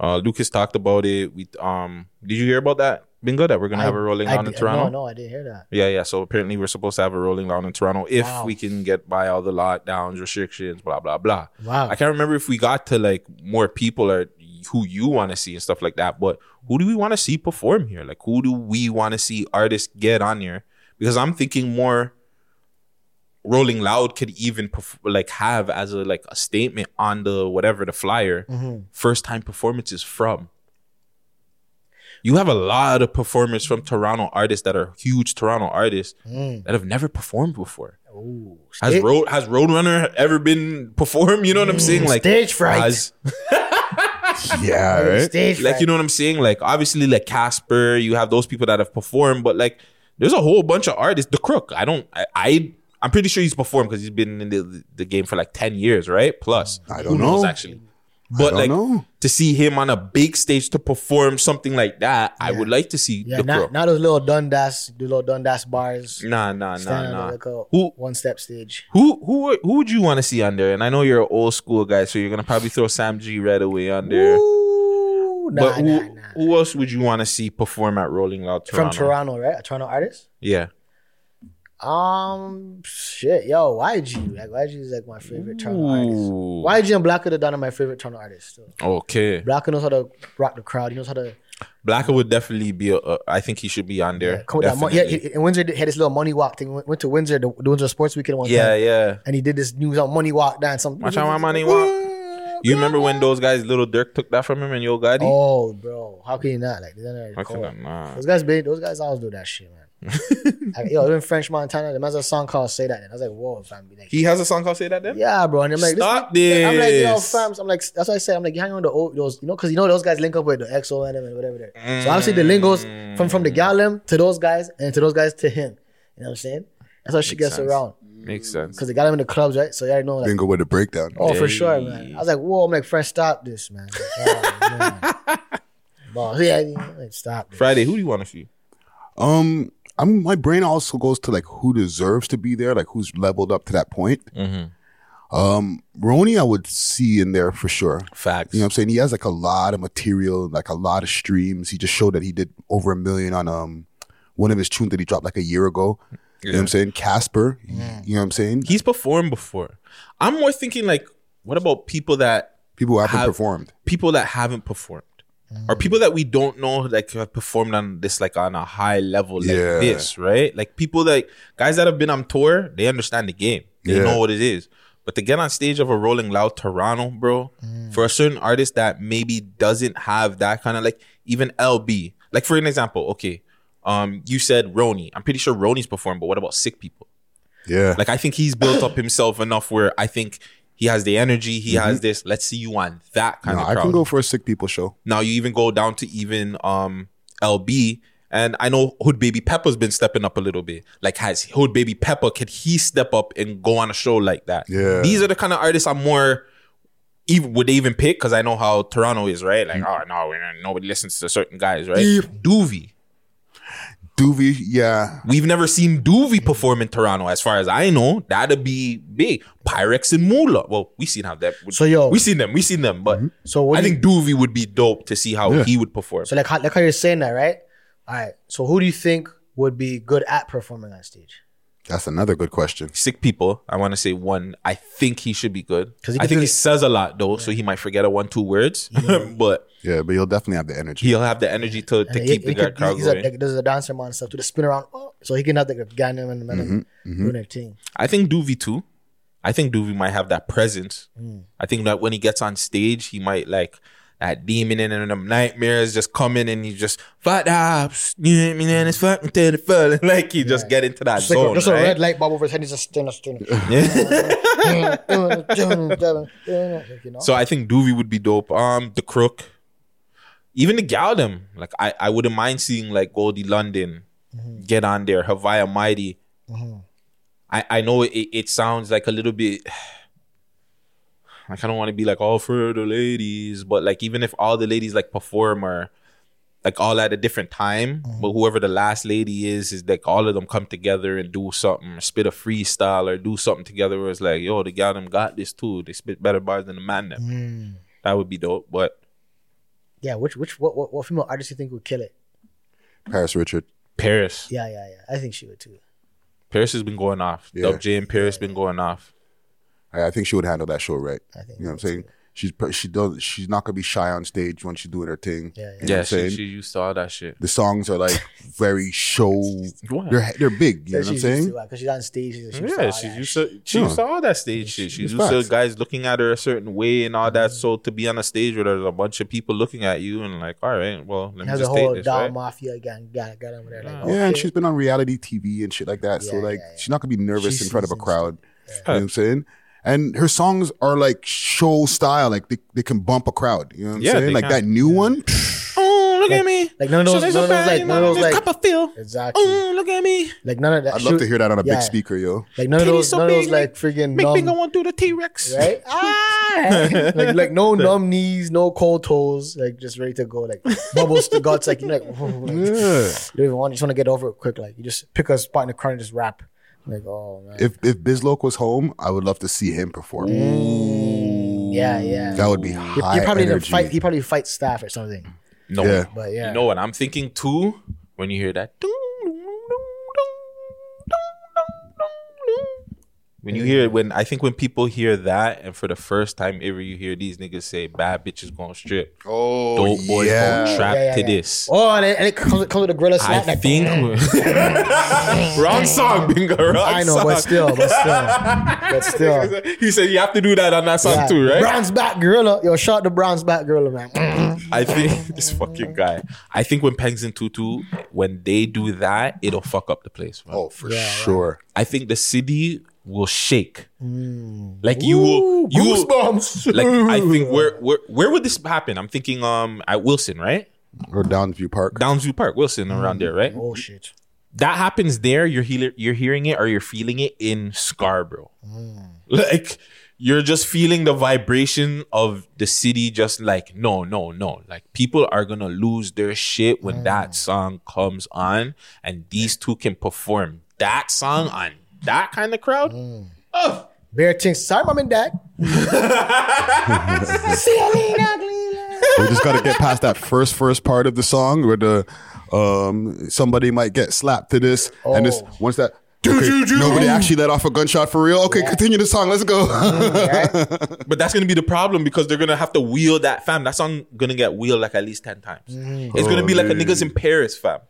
Uh, Lucas talked about it. We um, did you hear about that? Bingo, that we're gonna have a Rolling I Loud in Toronto. No, no, I didn't hear that. Yeah, yeah. So apparently we're supposed to have a rolling loud in Toronto if Wow. we can get by all the lockdowns, restrictions, blah blah blah. Wow. I can't remember if we got to like more people or who you want to see and stuff like that. But who do we want to see perform here? Like who do we want to see artists get on here? Because I'm thinking more. Rolling Loud could even perf- like have as a like a statement on the whatever the flyer Mhm. first time performances from. You have a lot of performers from Toronto artists that are huge Toronto artists Mm. that have never performed before. Ooh, Has Road has Roadrunner ever been performed? You know what I'm saying? Like stage fright. has- yeah, right. Stage like fright. you know what I'm saying? Like obviously like Casper, you have those people that have performed, but like there's a whole bunch of artists. The Crook, I don't, I, I I'm pretty sure he's performed because he's been in the, the game for like ten years, right? Plus, I don't Who knows know. actually. But don't like know. to see him on a big stage to perform something like that, I would like to see Yeah, the not, Crook. not those little Dundas, the little Dundas bars. Nah, nah, nah, nah. like a Who- one step stage. Who who who would you want to see on there? And I know you're an old school guy, so you're gonna probably throw Sam G right away on there. Ooh, nah, but who nah, nah. who else would you want to see perform at Rolling Loud Toronto? From Toronto, right? A Toronto artist? Yeah. Um, shit, yo, YG. Like YG is like my favorite Toronto artist. YG and Blacka Da Don are my favorite Toronto artists. So. Okay. Blacka knows how to rock the crowd. He knows how to Blacka would definitely be. A, a, I think he should be on there. come with that money. Yeah, he- in Windsor had this little money walk thing. Went went to Windsor, the, the Windsor Sports Weekend one Yeah, time. yeah. And he did this new uh, money walk dance. Some Watch out, my money walk. You remember when those guys, Little Durk, took that from him and Yo Gotti? Oh, bro, how can you not? Like, they're How can I not? Those guys, big, those guys always do that shit, man. like, yo, even French Montana, the man's a song called "Say That." And I was like, whoa, fam. Like, He has a song called "Say That." Then. Yeah, bro. And I'm like, Stop this. I'm like, yo, this. fam. I'm like, that's why I said, I'm like, you hang on the old, those, you know, because you know those guys link up with the XO and them and whatever. There. So obviously the lingos from from the Gallem to those guys and to those guys to him. You know what I'm saying? That's how she Makes gets sense. around. Makes sense. Because they got him in the clubs, right? So you already know, like, Bingo with a breakdown. oh, for sure, man. I was like, whoa, I'm like, friend, stop this, man. Like, oh, man. Boss, yeah, like, stop this. Friday, who do you want to see? Um, I'm my brain also goes to like who deserves to be there, like who's leveled up to that point. Mm-hmm. Um, Roni, I would see in there for sure. Facts. You know what I'm saying? He has like a lot of material, like a lot of streams. He just showed that he did over a million on um one of his tunes that he dropped like a year ago. You know what I'm saying? Casper. You know what I'm saying? He's performed before. I'm more thinking like, what about people that People who haven't have- performed. People that haven't performed, or people that we don't know like have performed on this like on a high level like Yeah. this, right? Like people that guys that have been on tour, they understand the game. They Yeah. know what it is. But to get on stage of a Rolling Loud Toronto, bro, for a certain artist that maybe doesn't have that kind of like even LB, Like for an example, okay, um, you said Roni. I'm pretty sure Roni's performed, but what about sick people? Yeah. Like I think he's built up himself enough where I think he has the energy, he has this. Let's see you on that kind No, of I can go for a sick people show. Now you even go down to even um LB. And I know Hood Baby Pepper's been stepping up a little bit. Like, has Hood Baby Pepper, could he step up and go on a show like that? Yeah. These are the kind of artists I'm more, even would they even pick? Because I know how Toronto is, right? Like, oh, no, nobody listens to certain guys, right? Doovie. Doovie, yeah. We've never seen Doovie perform in Toronto, as far as I know. That'd be big. Pyrex and Moolah. Well, we seen how that. So, yo- we seen them. We seen them. But mm-hmm. So what I do think Doovie would be dope to see how Yeah. he would perform. So like how, like how you're saying that, right? All right. So who do you think would be good at performing on stage? That's another good question. sick people. I want to say one. I think he should be good. 'Cause he I think he says a lot though, so he might forget a one two words. but Yeah, but he'll definitely have the energy. he'll have the energy to, to he- keep he the could- crowd he's a, going. like, there's a dancer man and stuff to the spin around. Oh, so he can have the Ganem and the man Mm-hmm, doing their thing. I think Doovie too. I think Doovie might have that presence. Mm. I think that when he gets on stage, he might like that demon in and them nightmares just coming and you just fat ups. You know what I mean? And it's fucking to the full. Like you just get into that Just, like, zone. just a red light bulb over his head. He's just standing. you? So I think Doovie would be dope. Um, the Crook, even the gal them. Like I, I wouldn't mind seeing like Goldie London get on there. Haviah Mighty. I, I know it, it sounds like a little bit. I kind of want to be like all for the ladies, but like even if all the ladies like perform or like all at a different time, mm-hmm. but whoever the last lady is, is like all of them come together and do something, spit a freestyle or do something together where it's like, yo, the gal them got this too. They spit better bars than the man them. Mm. That would be dope. But yeah, which which what, what what female artist do you think would kill it? Paris Richard. Paris, Yeah, yeah, yeah. I think she would too. Paris has been going off. Yeah. Dub J and Paris been going off. I, I think she would handle that show right. I think you know what I'm saying? She's she does she's not gonna be shy on stage when she's doing her thing. Yeah, You know Yeah, I'm she, saying? she used to all that shit. the songs are like very show. They're they're big. You know what I'm saying? Because she's on stage. She's, she's Yeah, she's used to she Yeah. used to all that stage shit. She's used to guys looking at her a certain way and all that. Mm-hmm. So to be on a stage where there's a bunch of people looking at you and like, all right, well, let me has a just whole take this. doll Right? mafia gang got got over there. Like, Yeah, and she's been on reality TV and shit like that. so like yeah, yeah. she's not gonna be nervous She's in front of a crowd. You know what I'm saying? And her songs are like show style, like they, they can bump a crowd. You know what I'm Yeah, saying? Like can. that new one. Oh, look at me. like none of So those, there's none a of those, like none of my- those, there's like Copperfield. exactly. Oh, look at me. Like none of that. I'd love to hear that on a yeah. big speaker, yo. Like none of those, so none of those like freaking Make me go on through the T Rex. right? Ah, like like no numb knees, no cold toes, like just ready to go, like bubbles to guts, like you know, like, like Yeah. you don't even want, you just want to get over it quick, like you just pick a spot in the corner and just rap, like oh man, If if Bizloke was home, I would love to see him perform. yeah, yeah. That would be He, high he probably energy. fight. He probably fights staff or something. No. Yeah. But yeah. You know what I'm thinking too? When you hear that. When you hear when I think when people hear that and for the first time ever you hear these niggas say bad bitches gonna strip. Oh, Dope boys yeah. gonna trap Yeah, yeah, to yeah. this. Oh, and it, and it comes, comes with a gorilla I slap. like, think wrong song, Bingo. Wrong I know, song. but still, but still, but still. he said you have to do that on that song Yeah. too, right? Brown's back gorilla. Yo, shout the Brown's back gorilla, man. I think this fucking guy. I think when Pengs and Tutu, when they do that, it'll fuck up the place. man. Oh, for sure. I think the city will shake. Mm. Like you will, you will, like I think where where where would this happen? I'm thinking um at Wilson, right? Or Downsview Park. Downsview Park, Wilson, around mm. there, right? Oh shit. That happens there. You're healer, you're hearing it or you're feeling it in Scarborough. Mm. Like you're just feeling the vibration of the city. Just like no, no, no. Like people are gonna lose their shit when that song comes on, and these two can perform that song on that kind of crowd. Mm. Oh, Bear things. Sorry, mom and dad. we just got to get past that first first part of the song where the um somebody might get slapped to this, and this Oh. once that. Okay, nobody actually let off a gunshot for real. Okay, continue the song. Let's go. Mm, but that's gonna be the problem because they're gonna have to wheel that fam. That song gonna get wheeled like at least ten times. Mm. It's gonna be oh, like a niggas in Paris fam.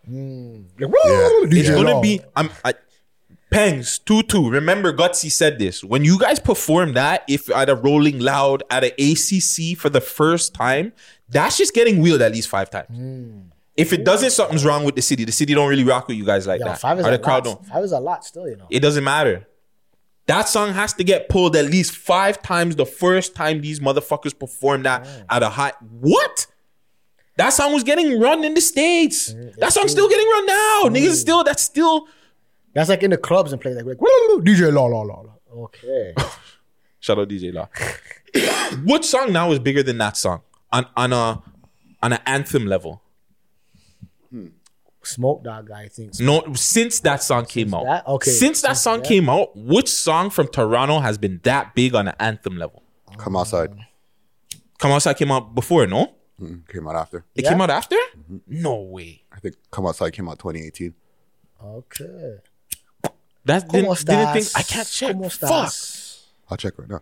It's gonna be I'm I, Pangs two two. Remember Gutsy said this when you guys perform that. If at a Rolling Loud at a ACC for the first time, that's just getting wheeled at least five times. Hmm. If it doesn't, something's wrong with the city. The city don't really rock with you guys like Yo, that. five is or a the crowd lot. don't. Five is a lot still, you know. It doesn't matter. That song has to get pulled at least five times the first time these motherfuckers perform that hmm. at a high. What? That song was getting run in the states. Hmm. that song's still getting run now. Niggas still. That's still. That's like in the clubs and play like, like DJ la la la la. Okay. Shout out DJ Law. What song now is bigger than that song on on a on an anthem level? Smoke Dawg guy, I think. No, since that song came out. that? Okay. Since that Since song that. came out, which song from Toronto has been that big on an anthem level? Come outside. Come outside came out before, no? Mm, came out after. It came out after? No way. I think Come Outside came out 2018. Okay. That didn't, ¿Cómo didn't think? I can't check. ¿Cómo Fuck. estás? I'll check right now.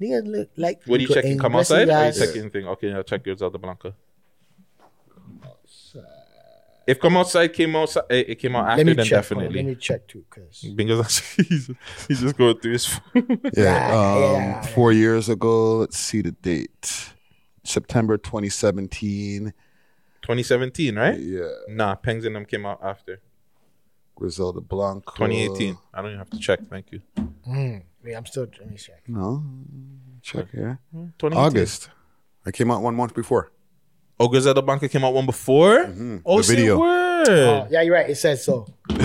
Nigga look like What are you checking? Come outside? Or you investigas. checking thing? Okay, I'll check yours your Zelda Blanca. If come outside came outside, it it came out after, Let me then check. hold on, definitely. Let me check too, cause Bingo's he's, he's just going through his. Yeah, um, four years ago. Let's see the date. September 2017. 2017, right? Yeah. Nah, Pengs and them came out after Griselda Blanco. 2018. I don't even have to check. Thank you. Mm, wait, I'm still. Let me check. No, check here. 2018. August. I came out one month before. Oh, Griselda Blanco came out one before. Oh, Mm-hmm. The say video. word. Oh, yeah, you're right. It says so. this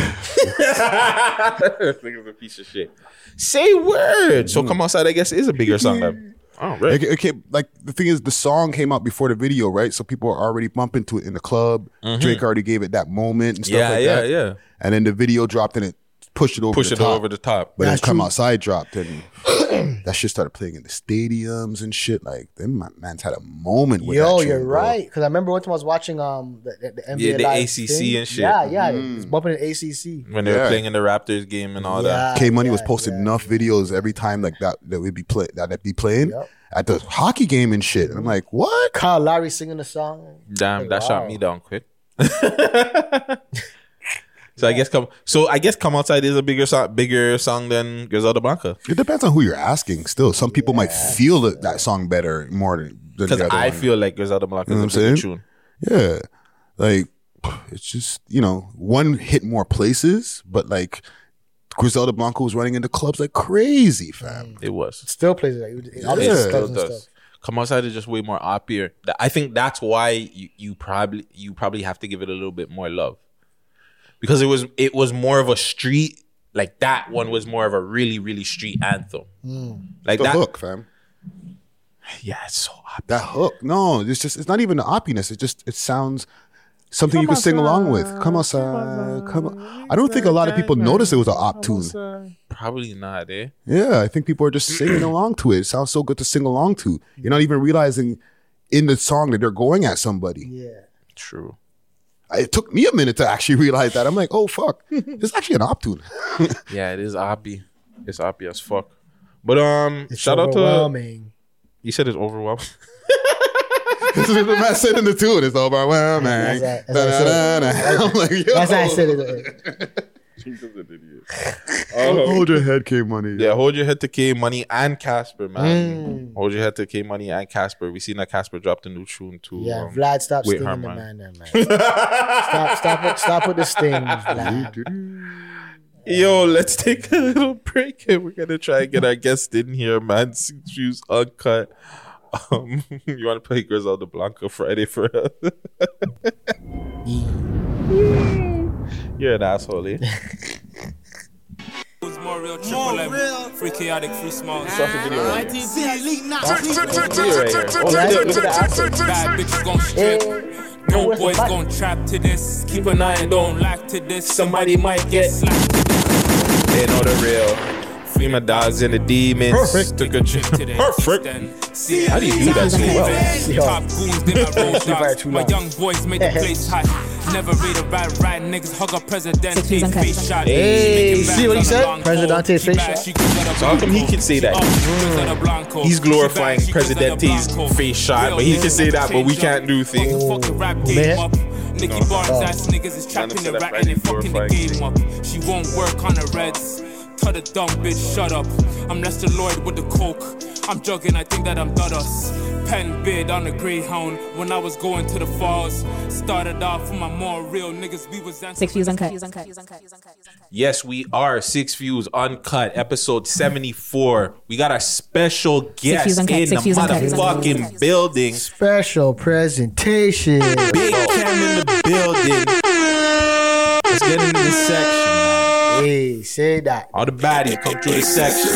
nigga's a piece of shit. Say word. So come outside. I guess is a bigger song. Then. Oh, right. It, it came, like the thing is, the song came out before the video, right? So people are already bumping to it in the club. Mhm. Drake already gave it that moment and stuff Yeah, like yeah, that. yeah. And then the video dropped and it pushed it over Push the it top. over the top. But then That's Come true. Outside dropped and that shit started playing in the stadiums and shit. Like, them ma- man's had a moment with Yo, that you're bro. right. Because I remember one time I was watching um the, the, the NBA Yeah, the Live ACC thing. and shit. Yeah, yeah, Mm. it's bumping the ACC. when they were playing in the Raptors game and all that. K Money was posting enough videos every time like that that would be play that would be playing at the hockey game and shit. And I'm like, what? Kyle Lowry singing the song. Damn, Like, that shot me down quick. so I guess come. So I guess come outside is a bigger song, bigger song than Griselda Blanco. It depends on who you're asking. Still, some people might feel that, that song better more than than Because I one. feel like Griselda Blanco You know is a a I'm bigger tune. Yeah, like it's just you know one hit more places, but like Griselda Blanco was running into clubs like crazy, fam. Mm. It was. Still plays it. Like, it- all It this still and does. stuff. Come outside is just way more oppier. Th- I think that's why you, you probably you probably have to give it a little bit more love because it was it was more of a street like that one was more of a really really street anthem. Like the that hook, fam. Yeah, it's so oppy. That hook, no, it's just it's not even the oppiness. It just it sounds something you can sing along with. Come outside, come. On. I don't think a lot of people notice it was an op tune. Probably not, eh? Yeah, I think people are just singing along to it. It sounds so good to sing along to. You're not even realizing in the song that they're going at somebody. Yeah. True. It took me a minute to actually realize that. I'm like, oh fuck, it's actually an op tune. Yeah, it is oppy. It's oppy as fuck. But um, It's shout out to. overwhelming. You said it's overwhelming. this is what the man said in the tune. It's overwhelming. That's. I'm like, yo. That's how I said it. Hold your head, K Money. Yeah, hold your head to K Money and Casper, Mm. man. Hold your head to K Money and Casper. We seen that Casper dropped a new tune too. Yeah, um, Vlad, stop stinging her, the man. man, there, man. stop, stop, it, stop with the stings, Vlad. Yo, let's take a little break and we're gonna try and get our guest in here, man. Six views uncut. Um, you want to play Griselda Blanco Friday for us? You're an asshole, eh? More real, triple M, free chaotic, free small. Start the video right here. Video right here. Look at the- look at the asshole. Bad bitches gon' strip. No boys gon' trap to this. Keep an eye and don't lack to this. Somebody might get slapped. They know the real. Free my dogs and the demons. Perfect. Took a trip. Perfect. See, How do you do that so well? Top goons, then I roll Fire dogs. too My long. young boys made the place hot. Never read a bad right niggas hug a president. Six views uncut. Face shot. Hey, Making see what he bands on said? a long Presidente pole. She face bad, shot? she Griselda So how come he Blanco. can say that? She up, Griselda Blanco. He's She glorifying bad, she Griselda Presidente's Blanco. face shot, Real but he can niggas say that, but we change can't up. do things. Fuck the rap mm. game Man. up. Nicky Barnes oh. ass niggas is trapping said and that ratting and Friday fucking the glorifying game up. She won't work on the reds. Tell the dumb bitch, shut up. I'm Lester Lloyd with the coke. I'm jogging, I think that I'm Dudus. Pen bid on a Greyhound when I was going to the falls. Started off with my more real niggas. We was Six views uncut. Yes, we are Six Views Uncut, episode 74. We got a special guest in Six the Views Uncut. motherfucking building. Special presentation. Big Cam in the building. Let's get into this section. Hey, say that. All the baddies come through the section.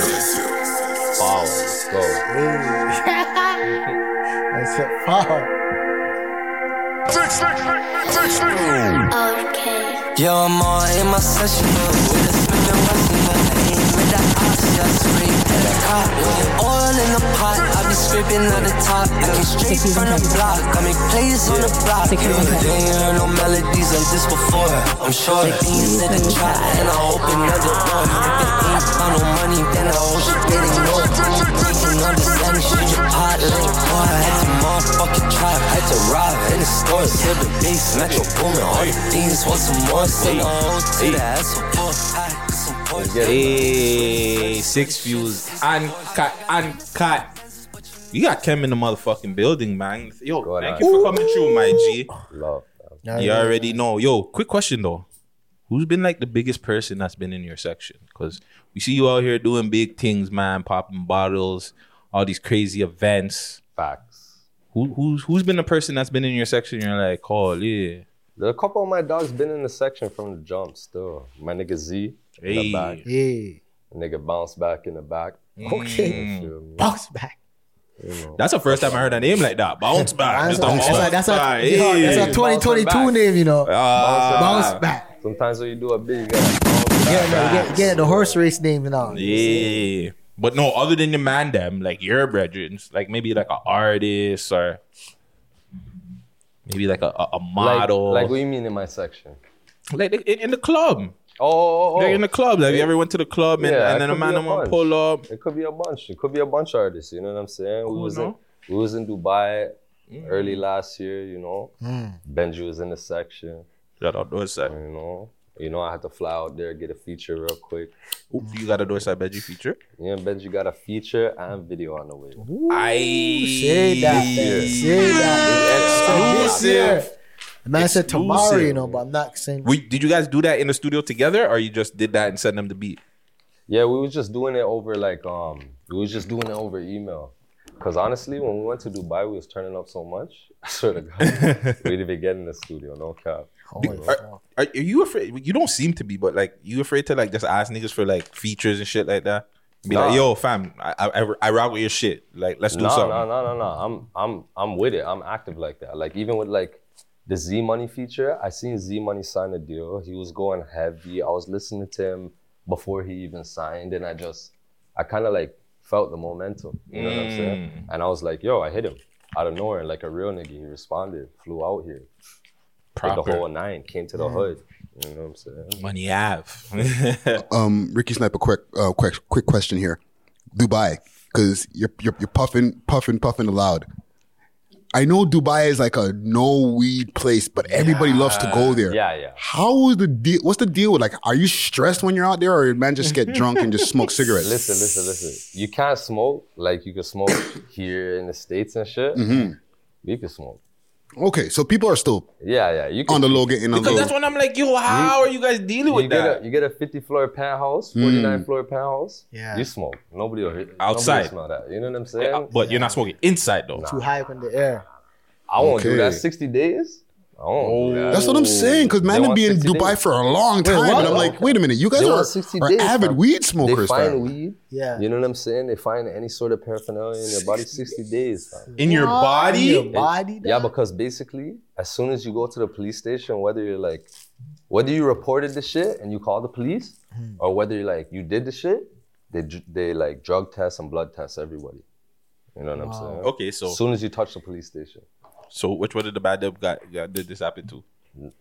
Wow, let's go. Hey. That's it. Fuck. Yo, I'm all in my session now. With a Smith and Wesson, but I aim with the ops, yeah, straight to the cop. Oil in the pot, I be at the top. I came straight from the block, I make plays on the block. Yeah, they ain't heard no melodies like this before. I'm sure they ain't in the trap, and I open another door. If it ain't got no money, then I hope you get ignored. You can understand, shoot your pot, like boy. I had to motherfucking trap, had to rob in the stores. Hear the bass, Metro Boomin, all the things want some more. Send the whole to the ass for four pack. Hey, Six Views Uncut, Uncut. You got Kem in the motherfucking building, man. Yo, thank you for coming through, my G. Love. You already know. Yo, quick question though. Who's been like the biggest person that's been in your section? Because we see you out here doing big things, man, popping bottles, all these crazy events. Facts. Who who's who's been the person that's been in your section? You're like, oh yeah. There a couple of my dogs been in the section from the jump still. My nigga Z in the back. Hey. Nigga bounce back in the back. Mm. Okay. You feel me? Bounce back. You. That's the first time I heard a name like that. Bounce back. That's Mr. a, that's a, that's a, Bounce yeah, back. that's a Hey. 2022 name, you know. Ah. Bounce back. Sometimes when you do a big, you Yeah, no, get, get the horse race name and all. Yeah. But no, other than the man them, like your brethren, like maybe like an artist or maybe like a, a, a Like, model. like what do you mean in my section? like in, in the club. Oh, oh, oh. Like in the club. Like you ever went to the club and, Yeah, and then a man be a them will pull up. It could be a bunch. It could be a bunch of artists. You know what I'm saying? Cool, we was no? in we was in Dubai Mm. early last year. You know, Benji was in the section. Shout out Dorside. You know, you know I had to fly out there get a feature real quick. Ooh, you got a Dorside Benji feature? Yeah, Benji got a feature and video on the way. I Say that, man. Say that. This year. Exclusive. The man said tomorrow, you know, but I'm not saying. We, did you guys do that in the studio together, or you just did that and sent them the beat? Yeah, we was just doing it over like um, we was just doing it over email. Cause honestly, when we went to Dubai, we was turning up so much. I swear to God, we didn't even get in the studio. No cap. Are, are, are you afraid? You don't seem to be, but like, you afraid to like just ask niggas for like features and shit like that? Be like, yo, fam, I, I I rock with your shit. Like, let's do no, something. No, no, no, no. I'm, I'm, I'm with it. I'm active like that. Like even with like the Z Money feature, I seen Z Money sign a deal. He was going heavy. I was listening to him before he even signed, and I just, I kind of like felt the momentum. You know what I'm saying? Mm. And I was like, yo, I hit him out of nowhere, like a real nigga. He responded, flew out here, did the whole nine, came to the Mm. hood. You know what I'm saying? Money have. um, Ricky Sniper, quick, uh, quick, quick question here. Dubai, because you're, you're you're puffing, puffing, puffing loud. I know Dubai is like a no weed place, but everybody loves to go there. Yeah, yeah. How is the deal? What's the deal with like? Are you stressed when you're out there, or man just get drunk and just smoke cigarettes? Listen, listen, listen. You can't smoke like you can smoke here in the states and shit. Mhm. You can smoke. Okay, so people are still Yeah, yeah. You can on the low getting on the because low. that's when I'm like, yo, how are you guys dealing you with get that? A, you get a 50 floor penthouse, Hmm. 49 floor penthouse. Yeah. You smoke. Nobody will hit. Outside. Nobody will smell that. You know what I'm saying? but you're not smoking inside though. Too high up in the air. I won't do Okay. that. 60 days. I that. That's what I'm saying. Because man, They have been in Dubai days. for a long time, what? and I'm like, wait a minute, you guys are, want 60 are days, avid fam. weed smokers. They find fam. weed. Yeah. You know what I'm saying? They find any sort of paraphernalia in your body 60 days. fam. In your What? body? Your body? Yeah, because basically, as soon as you go to the police station, whether you're like, whether you reported the shit and you call the police, Hmm. or whether you're like you did the shit, they they like drug test and blood test everybody. You know what I'm saying? Okay, so As soon as you touch the police station, so which one of the bad dub got, got did this happen to?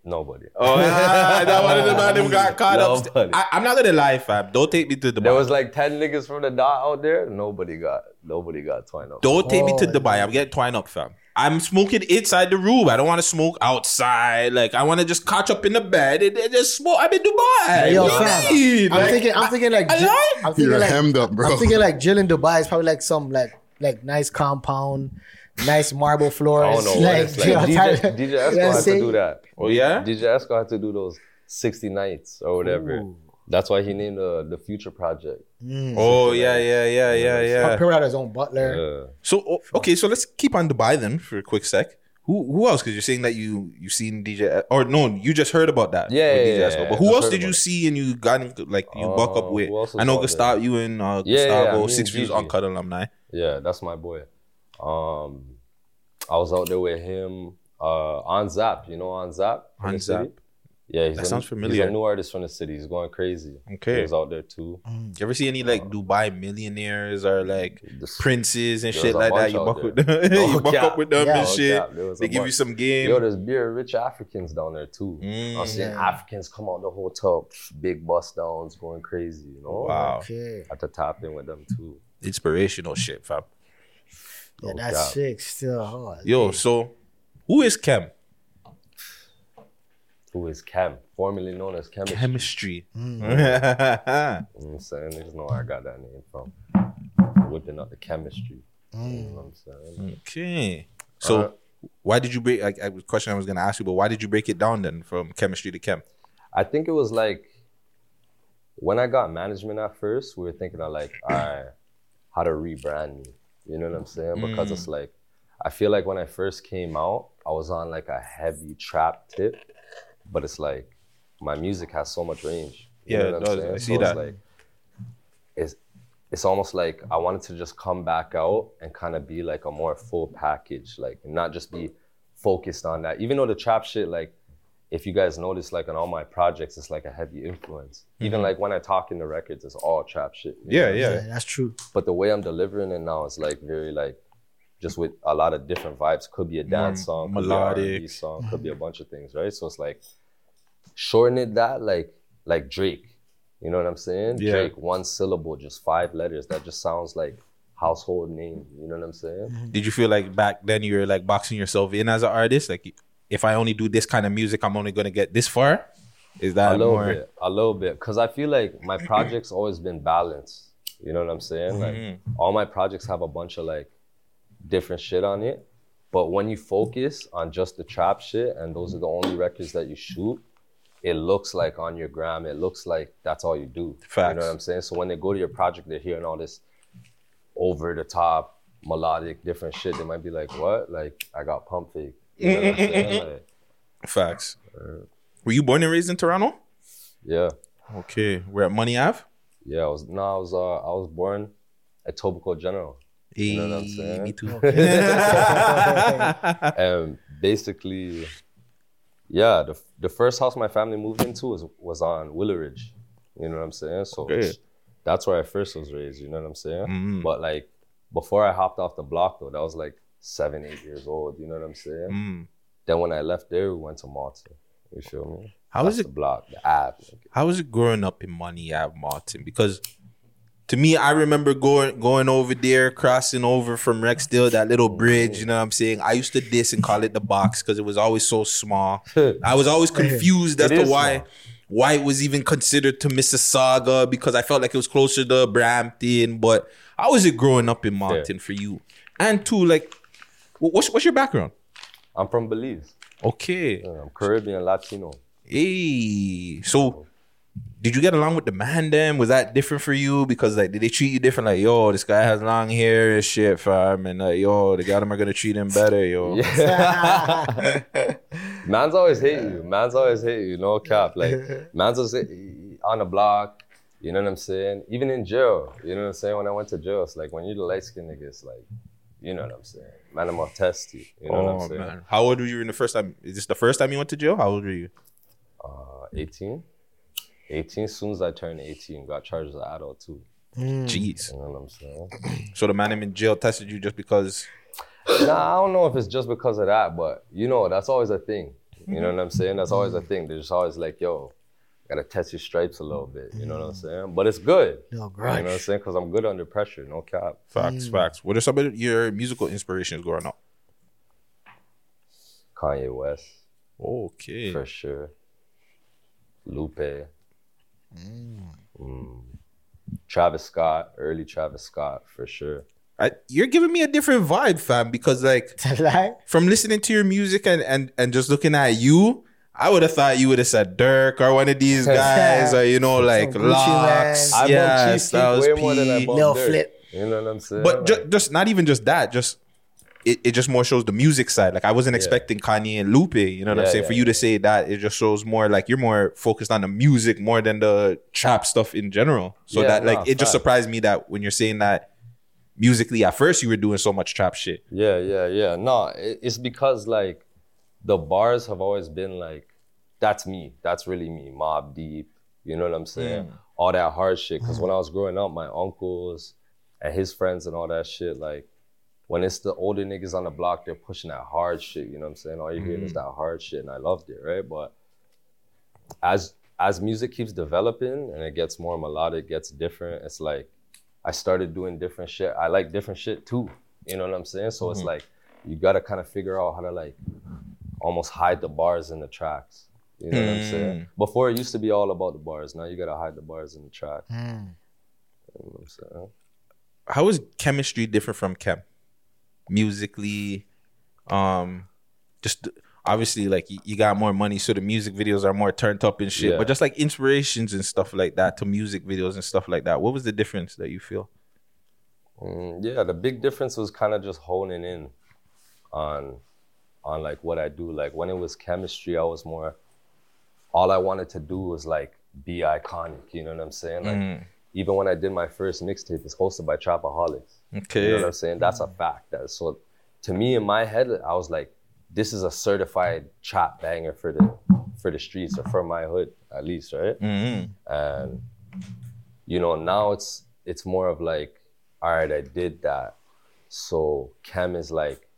nobody. Oh, yeah, that one of the bad dub got caught up. Nobody. I, I'm not gonna lie, fam. Don't take me to Dubai. There was like ten niggas from the dot out there. Nobody got nobody got twined up. Don't take me to Oh, Dubai. I'm getting twined up, fam. I'm smoking inside the room. I don't want to smoke outside. Like I want to just catch up in the bed and, and just smoke. I'm in Dubai. Yo, What fam, you mean? I'm Like, thinking, I'm thinking like, I Jill- I'm thinking You're like, hemmed up, bro. I'm thinking like Jill in Dubai is probably like some like like nice compound, nice marble floors. I don't know. like, it's like. you know, DJ, type- DJ Esco what I'm had to do that. Oh yeah. DJ Esco had to do those 60 nights or whatever. That's why he named the the Future Project. Mm. Oh yeah, yeah, yeah, yeah, yeah. Pure had his own butler. So okay, so let's keep on Dubai then for a quick sec. Who who else? Because you're saying that you you seen DJ or no, you just heard about that. Yeah, yeah, DJ yeah, yeah, But who just else did you about it. see and you got in, like you buck up Uh, with? who else was I know? Gustavo, you and uh, Yeah, yeah, Gustavo, me and Six Views Uncut alumni. Yeah, that's my boy. Um, I was out there with him uh, on Zap. You know on Zap. On the city? Zap? Yeah, he's That a, sounds He's a new artist from the city. He's going crazy. Okay. he was out there too. You ever see any like Dubai millionaires or like princes and shit like that? You buck with them. you buck cap. up with them Yeah, and shit. They give you some game. Yo, there's beer rich Africans down there too. Mm. I'm seeing Africans come out the hotel, big bust downs, going crazy. You know. Wow. Okay. Had to tap in with them too. Inspirational shit, fam. Yeah, No that's cap. sick. Still hard. Yo, so who is Kem? Who is Chem, formerly known as Chemistry. Chemistry. Mm. You know I'm saying? Niggas know where I got that name from. Whipping up the chemistry. You know what I'm saying? Okay. So Uh, why did you break? Like, a question I was gonna ask you, but why did you break it down then from chemistry to chem? I think it was like when I got management at first, we were thinking of like, all right, how to rebrand me. You know what I'm saying? Because Mm. it's like, I feel like when I first came out, I was on like a heavy trap tip, but it's like my music has so much range. You Yeah, know what I'm does. saying? I So see it's that. like, it's it's almost like I wanted to just come back out and kind of be like a more full package, like not just be focused on that. Even though the trap shit, like if you guys notice, like on all my projects, it's like a heavy influence. Even Mhm. like when I talk in the records, it's all trap shit. Yeah, yeah. Yeah, that's true. But the way I'm delivering it now is like very like just with a lot of different vibes. Could be a dance More song, could melodic. be a R&B song, could be a mm-hmm. bunch of things, right? So it's like shorten it that like like Drake. You know what I'm saying? Yeah. Drake, one syllable, just five letters. That just sounds like household name. You know what I'm saying? Mm-hmm. Did you feel like back then you were like boxing yourself in as an artist? Like, if I only do this kind of music, I'm only gonna get this far. Is that a little more? bit, a little bit, because I feel like my projects always been balanced. You know what I'm saying? Like Mhm. all my projects have a bunch of like different shit on it, but when you focus on just the trap shit and those are the only records that you shoot, it looks like on your gram, it looks like that's all you do. Facts. You know what I'm saying? So when they go to your project, they're hearing all this over the top, melodic, different shit. They might be like, "What? Like I got pump fake." You know what I'm eh, eh, eh, saying? Like, Facts. Were you born and raised in Toronto? yeah. Okay, we're at Money Ave. Yeah, I was no, I was uh, I was born at Tobico General. You know what I'm saying? me too. and basically, yeah, the the first house my family moved into was was on Willowridge. You know what I'm saying? So Okay. that's where I first was raised. You know what I'm saying? Mhm. But like before I hopped off the block though, that was like seven, eight years old. You know what I'm saying? Mm. Then when I left there, we went to Malton. You feel me? How That's is the it- block, the app? How was it growing up in Money Ave, Malton? Because to me, I remember going going over there, crossing over from Rexdale, that little bridge. You know what I'm saying? I used to diss and call it the box because it was always so small. I was always confused as to why small. why it was even considered to Mississauga because I felt like it was closer to Brampton. But how was it growing up in Malton for you? And two, like, what's what's your background? I'm from Belize. Okay. I'm Caribbean Latino. Hey, so did you get along with the man? Then was that different for you? Because like, did they treat you different? Like, yo, this guy has long hair and shit, fam, and like, yo, the guy them are gonna treat him better, yo. Man's always hate you. Man's always hate you. No cap. Like man's always on the block. You know what I'm saying? Even in jail. You know what I'm saying? When I went to jail, it's like when you're the light skinned nigga, it's like, you know what I'm saying? Man, I'm gonna test you. You know what oh I'm saying? man, how old were you in the first time? Is this the first time you went to jail? How old were you? Uh, 18. 18. As soon as I turned 18, got charged as an adult too. Jeez. You know what I'm saying? So the man in jail tested you just because. nah, I don't know if it's just because of that, but you know, that's always a thing. You know what I'm saying? That's always a thing. They're just always like, yo, gotta test your stripes a little bit. You know what I'm saying? But it's good. No You know what I'm saying? Because I'm good under pressure, no cap. Facts, facts. What are some of your musical inspirations growing up? Kanye West, Okay. for sure. Lupe. Mm. mm. Travis Scott, early Travis Scott, for sure. I, you're giving me a different vibe, fam. Because like from listening to your music and and and just looking at you, I would have thought you would have said Durk or one of these guys, or you know, like Gucci Locks, I yeah, bump Chief Styles way more than I P. bump Lil Durk. Flip. You know what I'm saying? But Like, ju- just not even just that, just it, it just more shows the music side. Like I wasn't expecting Kanye and Lupe, you know what I'm saying? yeah, For you to say that, it just shows more like you're more focused on the music more than the trap stuff in general. So Yeah, that like nah, it just fact. surprised me that when you're saying that musically at first you were doing so much trap shit. Yeah, yeah, yeah. No, it, it's because like the bars have always been like, that's me. That's really me. Mobb Deep. You know what I'm saying? Mm. All that hard shit. Because when I was growing up, my uncles and his friends and all that shit, like when it's the older niggas on the block, they're pushing that hard shit. You know what I'm saying? All you hear is Mm. that hard shit, and I loved it, right? But as as music keeps developing and it gets more melodic, gets different, it's like I started doing different shit. I like different shit too. You know what I'm saying? So it's Mhm. like you gotta kind of figure out how to like almost hide the bars in the tracks. You know what I'm saying? Before it used to be all about the bars. Now you gotta hide the bars in the track. You know what I'm saying? How is chemistry different from chem? Musically, um, just obviously like you, you got more money, so the music videos are more turned up and shit. Yeah. But just like inspirations and stuff like that to music videos and stuff like that. What was the difference that you feel? Mm, yeah, the big difference was kind of just honing in on on like what I do. Like when it was chemistry, I was more all I wanted to do was like be iconic. You know what I'm saying? Like Mhm. even when I did my first mixtape, it's hosted by Trapaholics. Okay. You know what I'm saying? That's a fact. That so to me in my head, I was like, this is a certified trap banger for the for the streets or for my hood at least, right? Mhm. And you know, now it's it's more of like, all right, I did that. So Chem is like,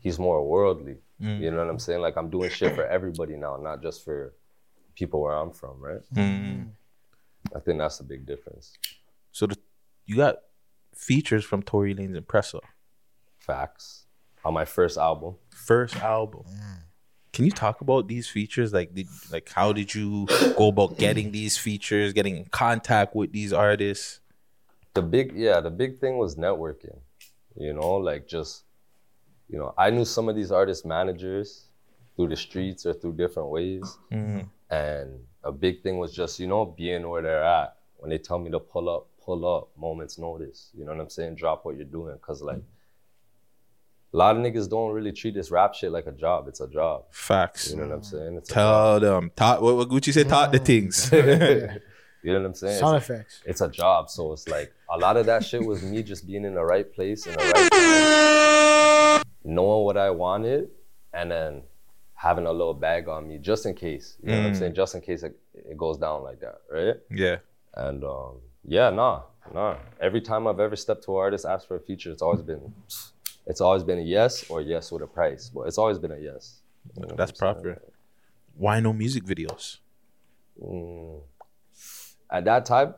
he's more worldly. Mm. You know what I'm saying? Like I'm doing shit for everybody now, not just for people where I'm from, right? Mm. I think that's a big difference. So the, you got features from Tory Lanez and Pressa. Facts. On my first album. First album. Can you talk about these features? Like, did like how did you go about getting these features, getting in contact with these artists? the big yeah the big thing was networking you know like just you know i knew some of these artist managers through the streets or through different ways Mhm. and a big thing was just you know being where they're at when they tell me to pull up pull up moments notice you know what i'm saying drop what you're doing because like a lot of niggas don't really treat this rap shit like a job it's a job Facts. you know what i'm saying it's Tell them. Talk what, what Gucci said. Talk the things. You know what I'm saying? Sound It's- effects. It's a job, so it's like a lot of that shit was me just being in the right place in the right time, knowing what I wanted, and then having a little bag on me just in case. You know what I'm Mm. saying? Just in case it, it goes down like that, right? yeah. And um, yeah, nah, nah. Every time I've ever stepped to an artist, asked for a feature, it's always been, it's always been a yes or yes with a price, but it's always been a yes. You know That's proper. Why no music videos? Mm. At that time,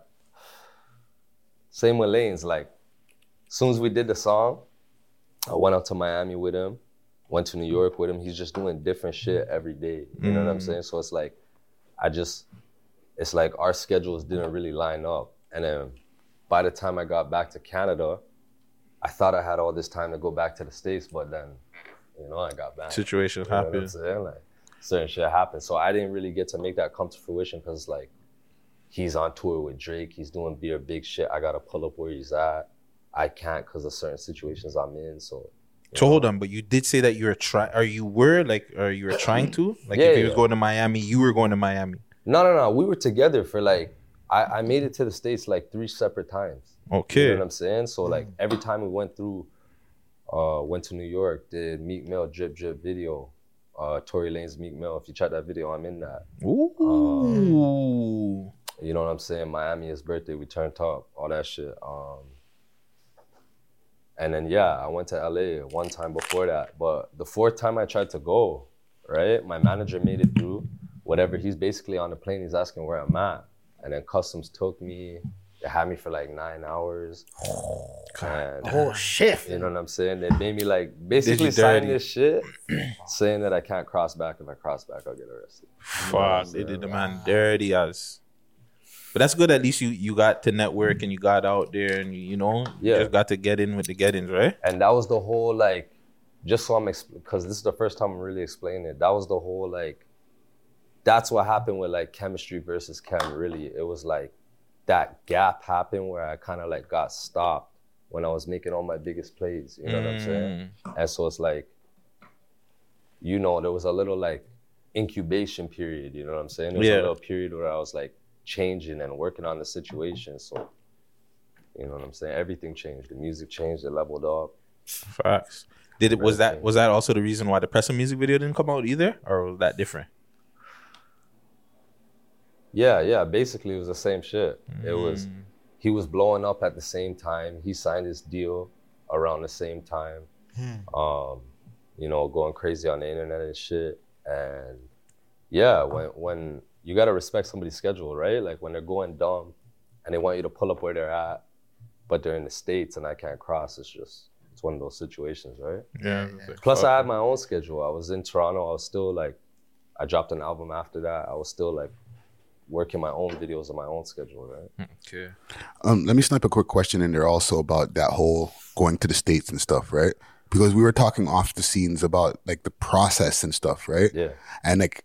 same with Lanez. Like, as soon as we did the song, I went out to Miami with him, went to New York with him. He's just doing different shit every day. You know what I'm Mm. saying? So it's like, I just, it's like our schedules didn't really line up. And then by the time I got back to Canada, I thought I had all this time to go back to the States, but then, you know, I got back. Situation You know what I'm happen. saying? Like, certain shit happened. So I didn't really get to make that come to fruition because, like, he's on tour with Drake. He's doing beer big shit. I gotta pull up where he's at. I can't because of certain situations I'm in. So So hold on, but you did say that you were trying. Are you were like? or you were trying to? Like, Yeah, if he was going to Miami, you were going to Miami. no, no, no. We were together for like I, I made it to the states like three separate times. Okay. You know what I'm saying? So like every time we went through, uh, went to New York, did Meek Mill drip drip video, uh, Tory Lanez Meek Mill. If you check that video, I'm in that. Ooh. You know what I'm saying? Miami, his birthday, we turned up, all that shit. Um, and then yeah, I went to LA one time before that. But the fourth time I tried to go, right? My manager made it through. Whatever, he's basically on the plane. He's asking where I'm at, and then customs took me. They had me for like nine hours. And, Oh, shit. You know what I'm saying? They made me like basically sign this shit, saying that I can't cross back. If I cross back, I'll get arrested. You know Fuck, they did the man dirty as. But that's good. At least you you got to network and you got out there and you, you know you Yeah. just got to get in with the get-ins, right? And that was the whole like, just so I'm because this is the first time I'm really explaining it. That was the whole like, that's what happened with like chemistry versus chem. Really, it was like that gap happened where I kind of like got stopped when I was making all my biggest plays. You know what I'm mm. saying? And so it's like, you know, there was a little like incubation period. You know what I'm saying? There was Yeah. a little period where I was like changing and working on the situation. So. You know what I'm saying? Everything changed. The music changed. It leveled up. Facts. Did it was that was that also the reason why the Pressa music video didn't come out either, or was that different? Yeah, yeah. Basically, it was the same shit. It was Mm. he was blowing up at the same time. He signed his deal around the same time. Um, you know, going crazy on the internet and shit. And yeah, when when you gotta respect somebody's schedule, right? Like when they're going dumb and they want you to pull up where they're at, but they're in the states and I can't cross. It's just it's one of those situations, right? Yeah. Plus, I had my own schedule. I was in Toronto. I was still like, I dropped an album after that. I was still like working my own videos on my own schedule, right? Okay. Um, let me snipe a quick question in there also about that whole going to the states and stuff, right? Because we were talking off the scenes about like the process and stuff, right? Yeah. And like,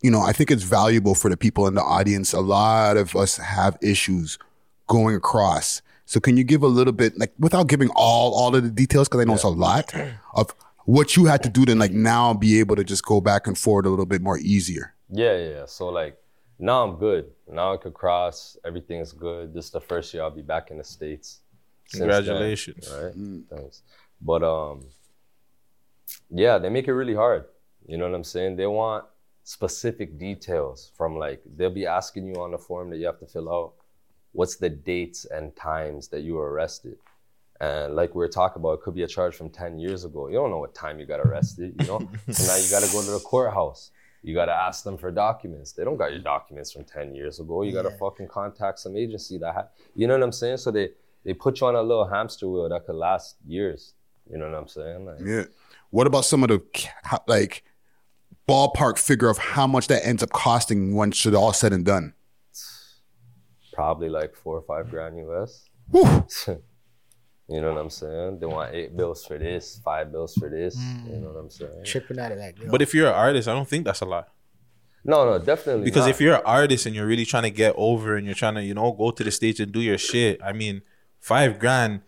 you know, I think it's valuable for the people in the audience. A lot of us have issues going across. So can you give a little bit, like, without giving all all of the details, because I know it's a lot of what you had to do to like now be able to just go back and forward a little bit more easier. Yeah, yeah, yeah. So like now I'm good. Now I could cross. Everything's good. This is the first year I'll be back in the states. since then, Congratulations. right? Thanks. But um, yeah, they make it really hard. You know what I'm saying? They want specific details from like they'll be asking you on the form that you have to fill out. What's the dates and times that you were arrested? And like we were talking about, it could be a charge from 10 years ago. You don't know what time you got arrested, you know? so now you got to go to the courthouse. You got to ask them for documents. They don't got your documents from 10 years ago. You got to fucking contact some agency that, ha- you know what I'm saying? So they, they put you on a little hamster wheel that could last years. You know what I'm saying? Like, Yeah. What about some of the like ballpark figure of how much that ends up costing once it's all said and done? probably like four or five grand US. you know what I'm saying? They want eight bills for this, five bills for this. You know what I'm saying? Tripping at it like, yo. But if you're an artist, I don't think that's a lot. No, no, definitely. Because not. if you're an artist and you're really trying to get over and you're trying to, you know, go to the stage and do your shit, I mean, five grand,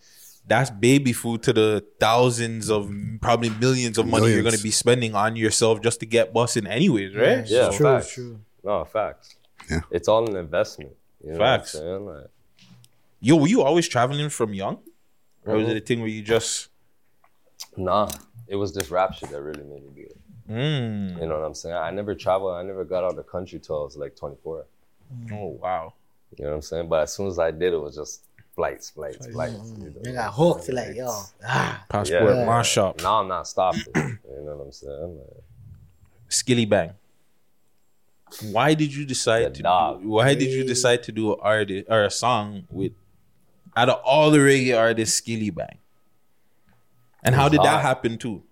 that's baby food to the thousands of probably millions of money you're going to be spending on yourself just to get busting anyways, right? Yeah, So- facts. No, facts. Yeah. It's all an investment. You know Facts. What Like, Yo, were you always traveling from young? Or was Mhm. it a thing where you just nah, it was this rap shit that really made me do it. Mm. You know what I'm saying? I never traveled. I never got out of the country till I was like 24. Oh wow. You know what I'm saying? But as soon as I did, it was just flights, flights, flights. you know? They got hooked. They're like, yo, ah. passport Yeah. my shop? Now I'm not stopping. you know what I'm saying? Like, Skillibeng. Why did you decide to do, why did you decide to do an artist or a song with out of all the reggae artists, Skillibeng? And how He's did that happen too?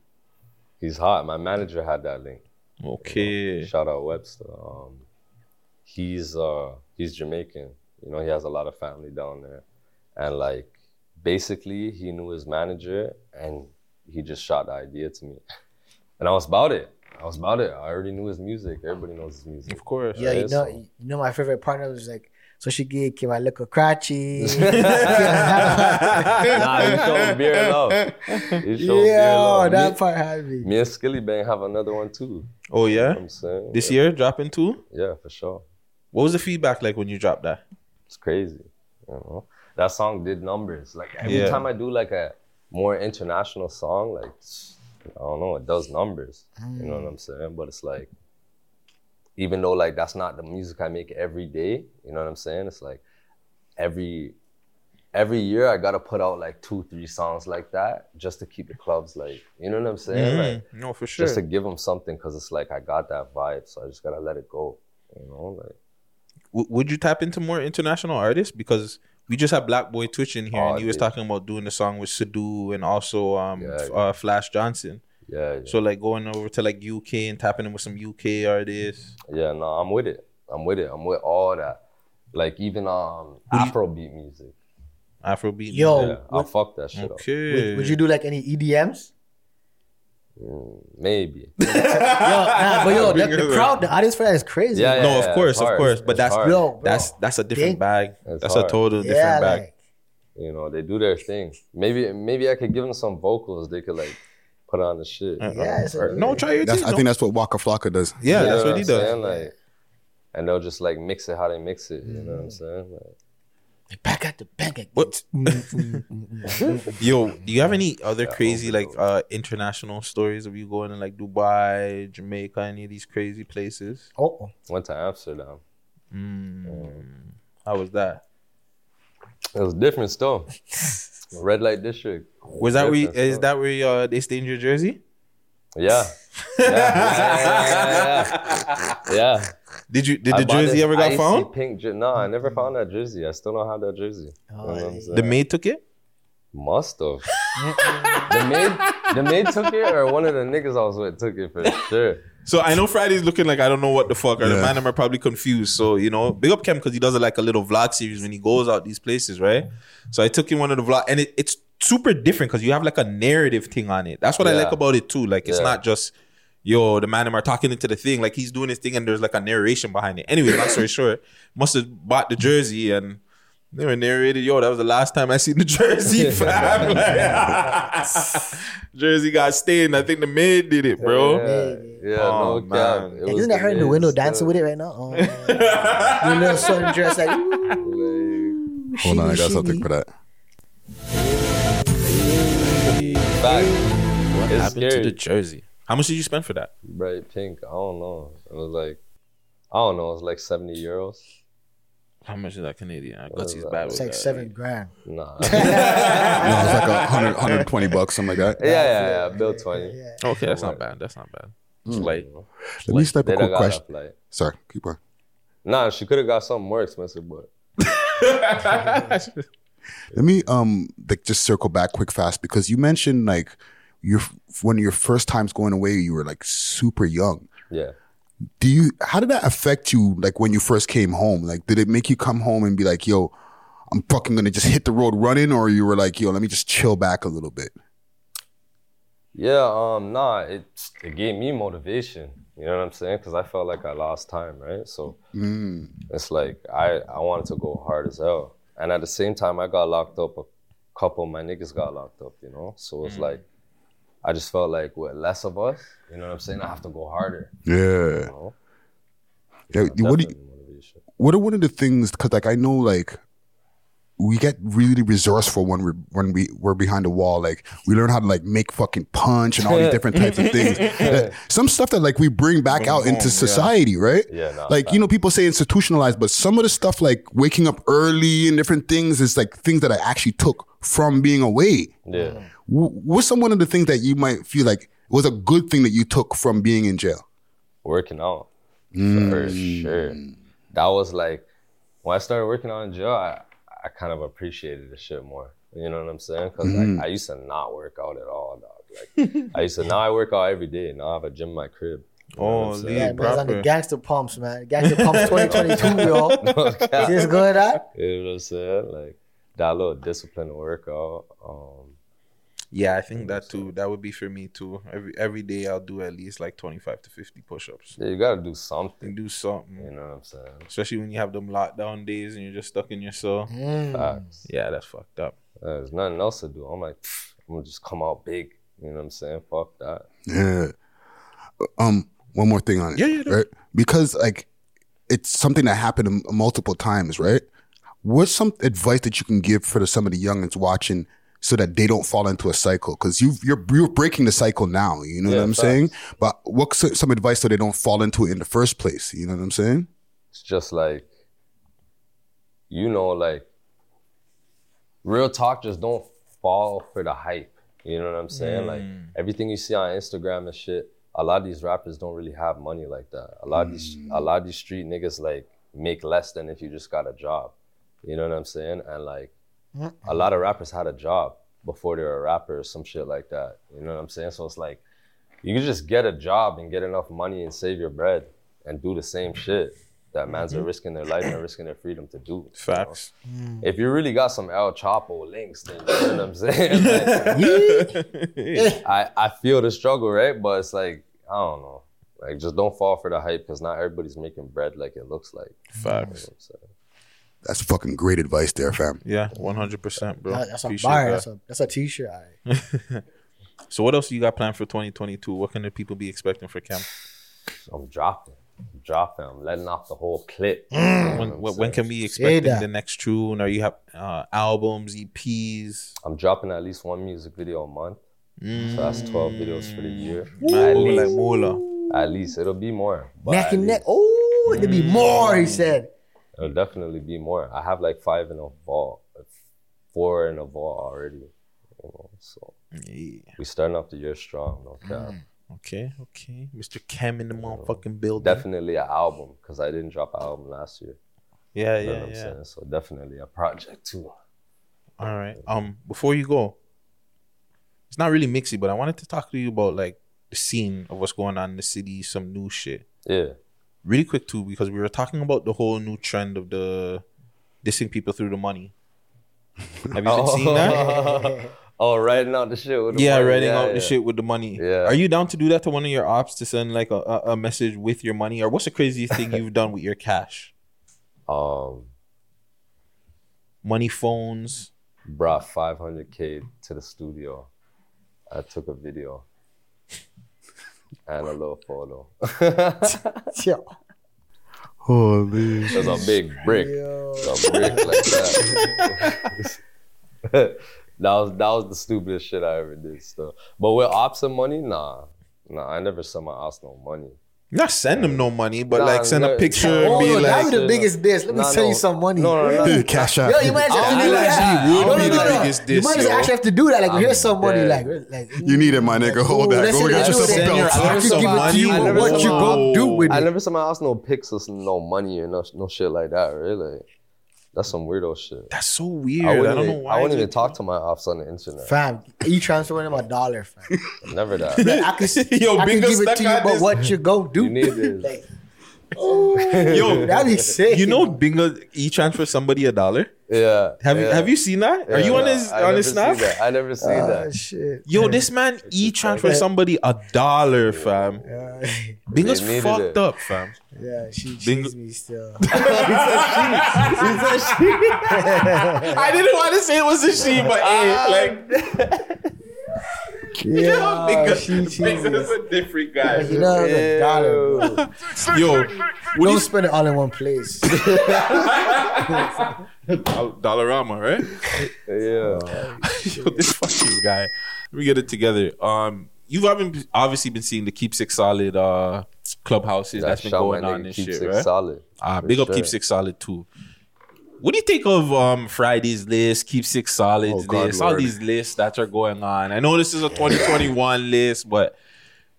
He's hot. My manager had that link. Okay. Shout out Webster. Um, he's uh he's Jamaican. You know, he has a lot of family down there. And like basically he knew his manager and he just shot the idea to me. And I was about it. I was about it. I already knew his music. Everybody knows his music. Of course. Yeah, you right? know, So- you know, my favorite partner was like, so she gave came my little cratchy. nah, he showed beer love. He showed beer Yeah, love. that Me- part had me. Me and Skillibeng have another one too. Oh yeah? You know what I'm saying This Yeah. year dropping too? Yeah, for sure. What was the feedback like when you dropped that? It's crazy. You know? That song did numbers. Like every Yeah. time I do like a more international song, like I don't know, it does numbers. You know what I'm saying? But it's like even though like that's not the music I make every day, you know what I'm saying? It's like every every year I gotta put out like two, three songs like that just to keep the clubs like, you know what I'm saying? Mhm. Like No, for sure. just to give them something because it's like I got that vibe, so I just gotta let it go. You know, like W- would you tap into more international artists? Because we just had Black Boy Twitch in here, Oh, and he was dude. talking about doing the song with Sadu and also um, Yeah, yeah. Uh, Flash Johnson. yeah, yeah. So like going over to like UK and tapping in with some UK artists. Yeah, no, I'm with it. I'm with it. I'm with all that. Like even um Who do you- Afrobeat music. Afrobeat. Yo, yeah, I'll fuck that shit up. Okay. Would, would you do like any EDMs? Mm, maybe. yo, nah, but yo, the, Bring the it crowd, the audience for that is crazy. Yeah, yeah, no, yeah, of course, it's of course. But It's that's hard. Yo, bro. that's that's a different They- bag. That's hard. a total Yeah, different bag. like, You know, they do their thing. Maybe maybe I could give them some vocals. They could like put on the shit. Yeah, it's a- no, try your That's, thing. I no. think that's what Waka Flocka does. yeah, You that's know what he I'm does. Like, and they'll just like mix it how they mix it. You know what I'm saying? Like, back at the bank. At What? Yo, do you have any other crazy like uh international stories of you going to like Dubai, Jamaica, any of these crazy places? Oh, went to Amsterdam. Mm. How was that? It was different still. Red light district. Was that where you, Different is that where you, uh, they stay in your jersey? Yeah. Yeah. yeah, yeah, yeah, yeah. Did you did I the jersey this ever got found? Pink jer- no, I never found that jersey. I still don't have that jersey. You know what I'm saying? The maid took it. Must have. the maid, the maid took it, or one of the niggas I was with took it for sure. So I know Friday's looking like I don't know what the fuck, or the Yeah. man them are probably confused. So you know, big up Kem because he does it like a little vlog series when he goes out these places, right? So I took him one of the vlog, and it, it's super different because you have like a narrative thing on it. That's what I like about it too. Like it's Yeah. not just yo, the man them are talking into the thing, like he's doing his thing, and there's like a narration behind it. Anyway, long story short, must have bought the jersey and. They were narrated, yo, that was the last time I seen the jersey, fam. Like, jersey got stained. I think the maid did it, bro. Yeah, yeah Oh, no man. It Like, was isn't that her in the window stuff. dancing uh, with it right now? Oh, your little son dress like. ooh, Hold on, I got something for that. Fact. What It's happened to the jersey? How much did you spend for that? Bright pink. I don't know. It was like, I don't know. It was like 70 euros. How much is that Canadian? What Gutsy's is bad with It's like that. seven grand. Nah. No, it's like a hundred, 120 bucks, something like that. yeah, yeah, yeah. Bill 20. Okay, that's not bad. That's not bad. It's like Let me step a quick question. that flight. Sorry, keep on. Nah, she could have got something more expensive, but Let me um like just circle back quick fast because you mentioned like your one of your first times going away, you were like super young. yeah. Do you how did that affect you like when you first came home? Like did it make you come home and be like, yo, I'm fucking gonna just hit the road running, or you were like, yo, let me just chill back a little bit? Yeah, um, nah, it it gave me motivation. You know what I'm saying? Because I felt like I lost time, right? So Mm. it's like I I wanted to go hard as hell, and at the same time I got locked up. A couple of my niggas got locked up, you know. So it's like I just felt like with less of us, you know what I'm saying? I have to go harder. Yeah. You know? Yeah, what do you, what are one of the things because like i know like we get really resourceful when we're when we we're behind the wall like we learn how to like make fucking punch and all these different types of things That- some stuff that like we bring back out into society right Yeah, nah, like you know people say institutionalized but some of the stuff like waking up early and different things is like things that i actually took from being away Yeah. W- what's some one of the things that you might feel like was a good thing that you took from being in jail working out Mm. for sure. That was like when I started working out in jail. I, I kind of appreciated the shit more. You know what I'm saying? Because Mhm. like, I used to not work out at all, dog. Like I used to now I work out every day. Now I have a gym in my crib. You know what I'm Oh. Yeah, man, it's on the gangster pumps, man. Gangster pumps 2022, yo. No cap. See what's going? You know what I'm saying? Like that little discipline to work out. Um, Yeah, I think that too. That would be for me too. Every every day I'll do at least like twenty five to fifty push ups. yeah, you gotta do something. Do something. You know what I'm saying? Especially when you have them lockdown days and you're just stuck in your cell. Facts. Yeah, that's fucked up. There's nothing else to do. I'm like, I'm gonna just come out big. You know what I'm saying? Fuck that. Yeah. Um, one more thing on it. Yeah, yeah, no. Right? Because like it's something that happened m- multiple times, right? What's some advice that you can give for the, some of the youngins watching so that they don't fall into a cycle? Because you you're you're breaking the cycle now. You know Yeah, what I'm facts. saying? But what's some- some advice so they don't fall into it in the first place? You know what I'm saying? It's just like, you know, like real talk. Just don't fall for the hype. You know what I'm saying? Like mm. everything you see on Instagram and shit. A lot of these rappers don't really have money like that. A lot of these, mm. a lot of these street niggas like make less than if you just got a job. You know what I'm saying? And like a lot of rappers had a job before they were a rapper or some shit like that. You know what I'm saying? So it's like you can just get a job and get enough money and save your bread and do the same shit that man's Mhm. are risking their life and risking their freedom to do. you know? Facts. If you really got some El Chapo links, then you know what I'm saying. Like, I I feel the struggle, right? But it's like I don't know. Like just don't fall for the hype because not everybody's making bread like it looks like. Facts. That's fucking great advice there, fam. Yeah, one hundred percent, bro. That- that's a Appreciate bar. that. That's a that's a t-shirt. aight. So what else you got planned for 2022? What can the people be expecting for camp? I'm dropping. I'm dropping. I'm letting off the whole clip. Mm. When, when, when can we expect the next tune? Or you have uh, albums, EPs? I'm dropping at least one music video a month. So that's 12 videos for the year. Man, At move like least. At least. It'll be more. but Neck and neck. Oh, it'd be mm. more. He said. It'll definitely be more. I have like five in a vault, four in a vault already. You know, so we starting off the year strong. No cap. Mm. Okay, okay. Mr. Cam in the motherfucking building. Definitely an album because I didn't drop an album last year. Yeah, You know yeah, what I'm yeah. saying? So definitely a project too. All right. Um, before you go, it's not really mixy, but I wanted to talk to you about like the scene of what's going on in the city, some new shit. Yeah. Really quick too, because we were talking about the whole new trend of the dissing people through the money. Have you been seeing that? oh, writing out the shit with the yeah, money. writing Yeah, out yeah. the shit with the money. Yeah. Are you down to do that to one of your ops to send like a, a, a message with your money, or what's the craziest thing you've done with your cash? Um, money phones. Brought 500k to the studio. I took a video and a little photo. Holy. There's a big brick. A brick like that. that was that was the stupidest shit I ever did. Still, but with ops and money, nah, nah. I never sent my ops no money. Not send them no money, but Nah, like send a picture Oh, and be like. that like, be the biggest diss. Let me Nah, send you some money. No, no, no. Cash out. Yo, you might I actually do don't that. would No, no, be no, the no. biggest You might just yo. actually have to do that. Like, I'm here's some money. Like, like You mm, need it, my nigga. Hold Ooh, that. let's Go say get they yourself a. Send your belt. I ops could some give it to money. you, I but never what you my- gonna do with it? I never sent my house no pixels, no money, or no no shit like that. Really, that's some weirdo shit. That's so weird. I I, wouldn't, don't know even, why. I wouldn't even talk to my ops on the internet. Fam, you transferring him a dollar, fam. Never that. Like, I could, Yo, I could Bingo give it to you, but this. what you go do? You need this. Like, oh, that'd be sick. You know, Bingo e transfer somebody a dollar. Yeah. Have you yeah. have you seen that? Are Yeah, you on no, his I on never his snap? that. I never seen Oh, that. shit. Yo, this man e transfer somebody a dollar, fam. Yeah, Bingo's fucked it. up, fam. yeah she Bingo- cheesed me still. she said she I didn't want to say it was a she, but hey, ah. like Yeah, Bingo, she cheesed Bingo's a different guy. You know, the dollar. bro. Yo, what do Don't you spend it all in one place. Dollarama, right? Yeah. Yo, this fucking guy. Let me get it together. Um, you've obviously been seeing the Keep Six Solid uh clubhouses that's been going on and shit, Six right? Solid. Ah, big up sure. Keep Six Solid too. What do you think of um Friday's list, Keep Six Solids Oh, God, list, all these lists that are going on? I know this is a 2021 list, but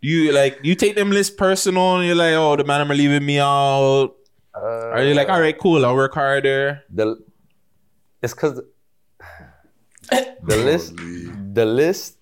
do you like do you take them lists personal and you're like, oh, the man are leaving me out? Uh, Are you like, all right, cool, I'll work harder? the it's because the list the list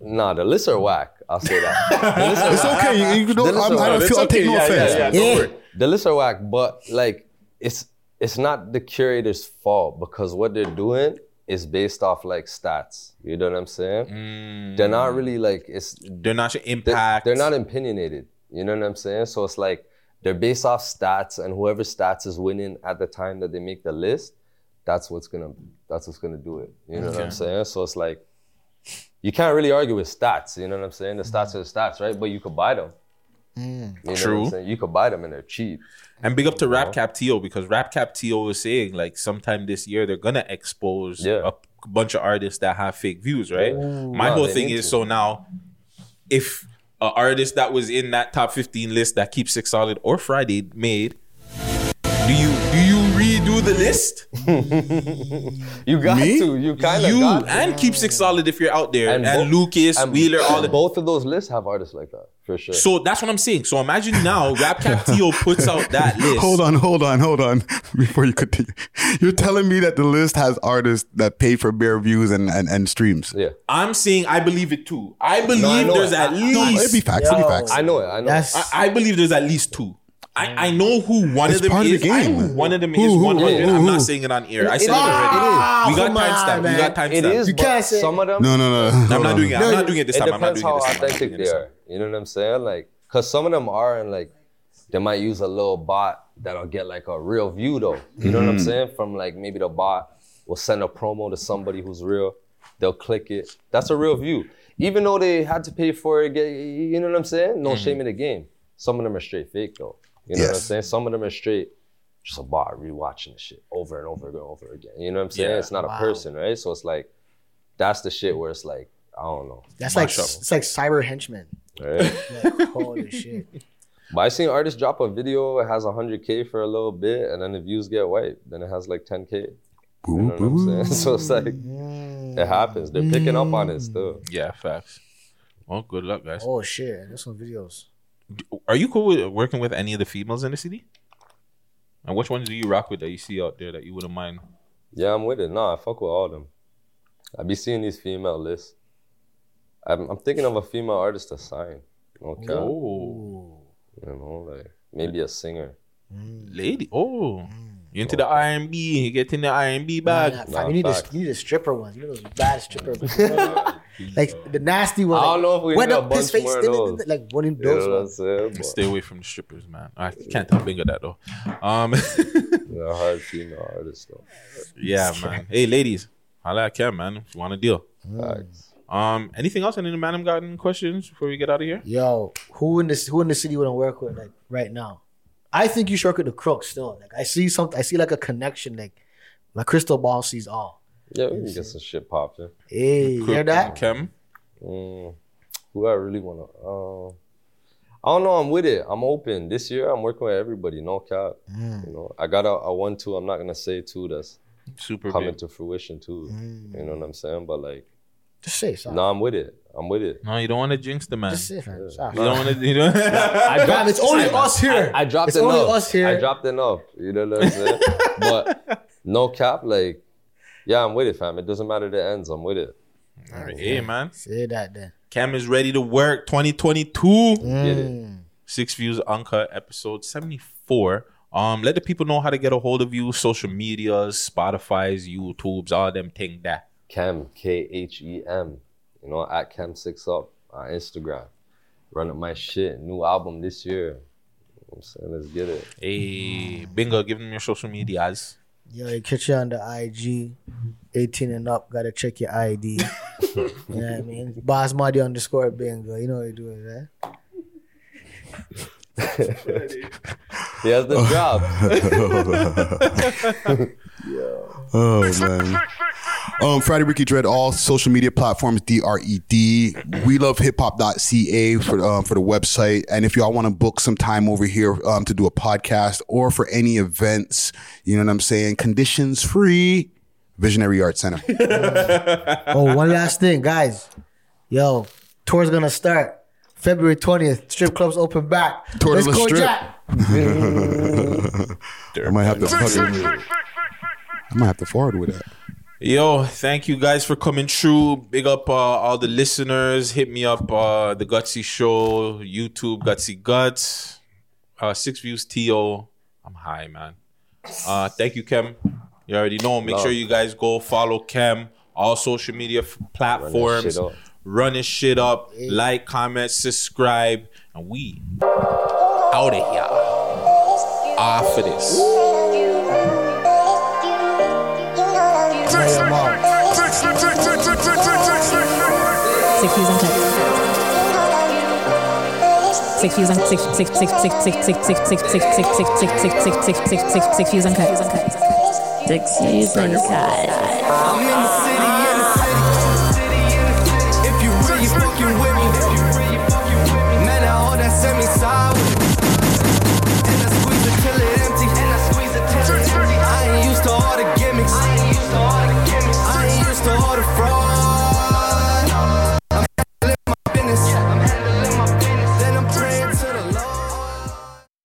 nah the lists are whack i'll say that The lists are It's okay. You, you The don't, I'm, I don't whack. feel. I'll take no Yeah, yeah, offense. yeah, don't worry. the lists are whack but like it's it's not the curator's fault because what they're doing is based off like stats you know what i'm saying mm. they're not really like it's They're not your they're, impact. they're not opinionated. You know what I'm saying? So it's like they're based off stats, and whoever stats is winning at the time that they make the list, that's what's gonna that's what's gonna do it. You know what I'm saying? So it's like you can't really argue with stats. You know what I'm saying? The stats are the stats, right? But you could buy them. Mm. You know True. You could buy them and they're cheap. And big up to RapCap Tio because RapCap Tio was saying like sometime this year they're gonna expose Yeah. a bunch of artists that have fake views, right? My No, whole thing is to. so now if an artist that was in that top 15 list that keeps six solid or Friday made, do you do you redo the list? You got Me? to. You kind of You got to. and keep six solid if you're out there and, bo- Lucas, and Wheeler, all the both of those lists have artists like that for sure. So that's what I'm saying. So imagine now RapCap Tio puts out that list. Hold on, hold on, hold on. Before you continue, you're telling me that the list has artists that pay for bare views and, and, and streams. yeah. I'm saying I believe it too. I believe No, I there's it. at I- No, it'd least be facts. It'd be facts. I know it. I know. it. I, I believe there's at least two. I, I know who one It's of them part of the is. I know game. who one of them Who, is who, 100. who, I'm not saying it on air. I It said it is. already. We got come on, timestamp. We man. got timestamp. It is. You can't say- some of them. No, no, no. I'm not doing it. I'm not doing it this it time. I'm not depends doing how it this time. I'm not authentic they are. You know what I'm saying? Like, cause some of them are, and like, they might use a little bot that'll get like a real view though. You know what I'm Mhm. saying? From like maybe the bot will send a promo to somebody who's real. They'll click it. That's a real view. Even though they had to pay for it, you know what I'm saying? No shame in the game. Some of them are straight fake though. You know what I'm saying? Some of them are straight just a bot rewatching the shit over and over and over again. You know what I'm saying? Yeah. It's not Wow. a person, right? So it's like that's the shit where it's like I don't know. That's like Mash up. it's like cyber henchmen. Right? Like, holy shit. But I seen artists drop a video, it has 100K for a little bit, and then the views get wiped. Then it has like 10K. You know what I'm saying? So it's like, it happens. They're picking up on it still. Yeah, facts. Well, good luck, guys. Oh shit. There's some videos. Are you cool with working with any of the females in the city? And which ones do you rock with that you see out there that you wouldn't mind? Yeah, I'm with it. Nah, I fuck with all of them. I be seeing these female lists. I'm, I'm thinking of a female artist to sign. Okay. Oh, You know, like maybe a singer. Mm, lady. Oh, you into the R and B? You get in the R and B bag? Nah, nah, Nah, you need a, you need a stripper one. You know those bad strippers. like the nasty one. I Like, don't know if we wet up his face, more of did it- those. did it, like one of You know those what I'm ones. saying? Stay away from the strippers, man. I can't tell Bingo that though. Um, yeah, hard female artist though. yeah, man. Hey, ladies, holla at Cam, man. If you want to deal. Facts. Um, anything else? Any man got any questions before we get out of here? Yo, who in this who in the city would I work with like right now? I think you should work with the crook still. Like I see something I see like a connection. Like my crystal ball sees all. Yeah, we can get some shit popping. Hey, you hear that? Cam? Mm, who I really want to. Uh, I don't know. I'm with it. I'm open. This year, I'm working with everybody. No cap. Mm. You know, I got a, a one two. I'm not gonna say two. That's Super coming big. to fruition too. Mm. You know what I'm saying? But like, Just say something. no, I'm with it. I'm with it. No, you don't want to jinx the man. Just say fam. Stop. You don't want to. You don't. I Fam, it's only us here. I, I dropped It's enough. only us here. I dropped enough. You know what I'm saying? but no cap. Like, yeah, I'm with it, fam. It doesn't matter the ends. I'm with it. All right, hey, man. Say that then. Cam is ready to work. 2022. Mm. Six Views Uncut, episode 74. Um, let the people know how to get a hold of you, social medias, Spotify's, YouTube's, all them thing that. Cam, K H E M. You know, at Cam6Up on Instagram. Running my shit. New album this year. You know what I'm saying? Let's get it. Hey, Bingo, give them your social medias. Yo, you catch you on the IG, 18 and up, gotta check your ID. you know what I mean? Muddy underscore bingo. You know what you're doing, right? He has the job. Oh man. Um, Friday Ricky Dread, all social media platforms, D R E D. We love hip hop.ca for um, for the website. And if y'all want to book some time over here um, to do a podcast or for any events, you know what I'm saying, conditions free, Visionary Art Center. oh, one last thing, guys. Yo, tour's gonna start February 20th. Strip clubs open back. Tour Let's go, Strip. Jack. I might have to fucking, I might have to forward with that. Yo, thank you guys for coming through. Big up uh, all the listeners. Hit me up, uh, the Gutsy Show, YouTube Gutsy Guts, uh, Six Views To. I'm high, man. Uh, thank you, Kem. You already know. Make Love. sure you guys go follow Kem, all social media f- platforms. Shit up. Run his shit up. Like, comment, subscribe, and we out of here. Off of this. Six views uncut. Six views uncut. Six six six six six six six six six six six six six six six six six six views uncut. Six views uncut.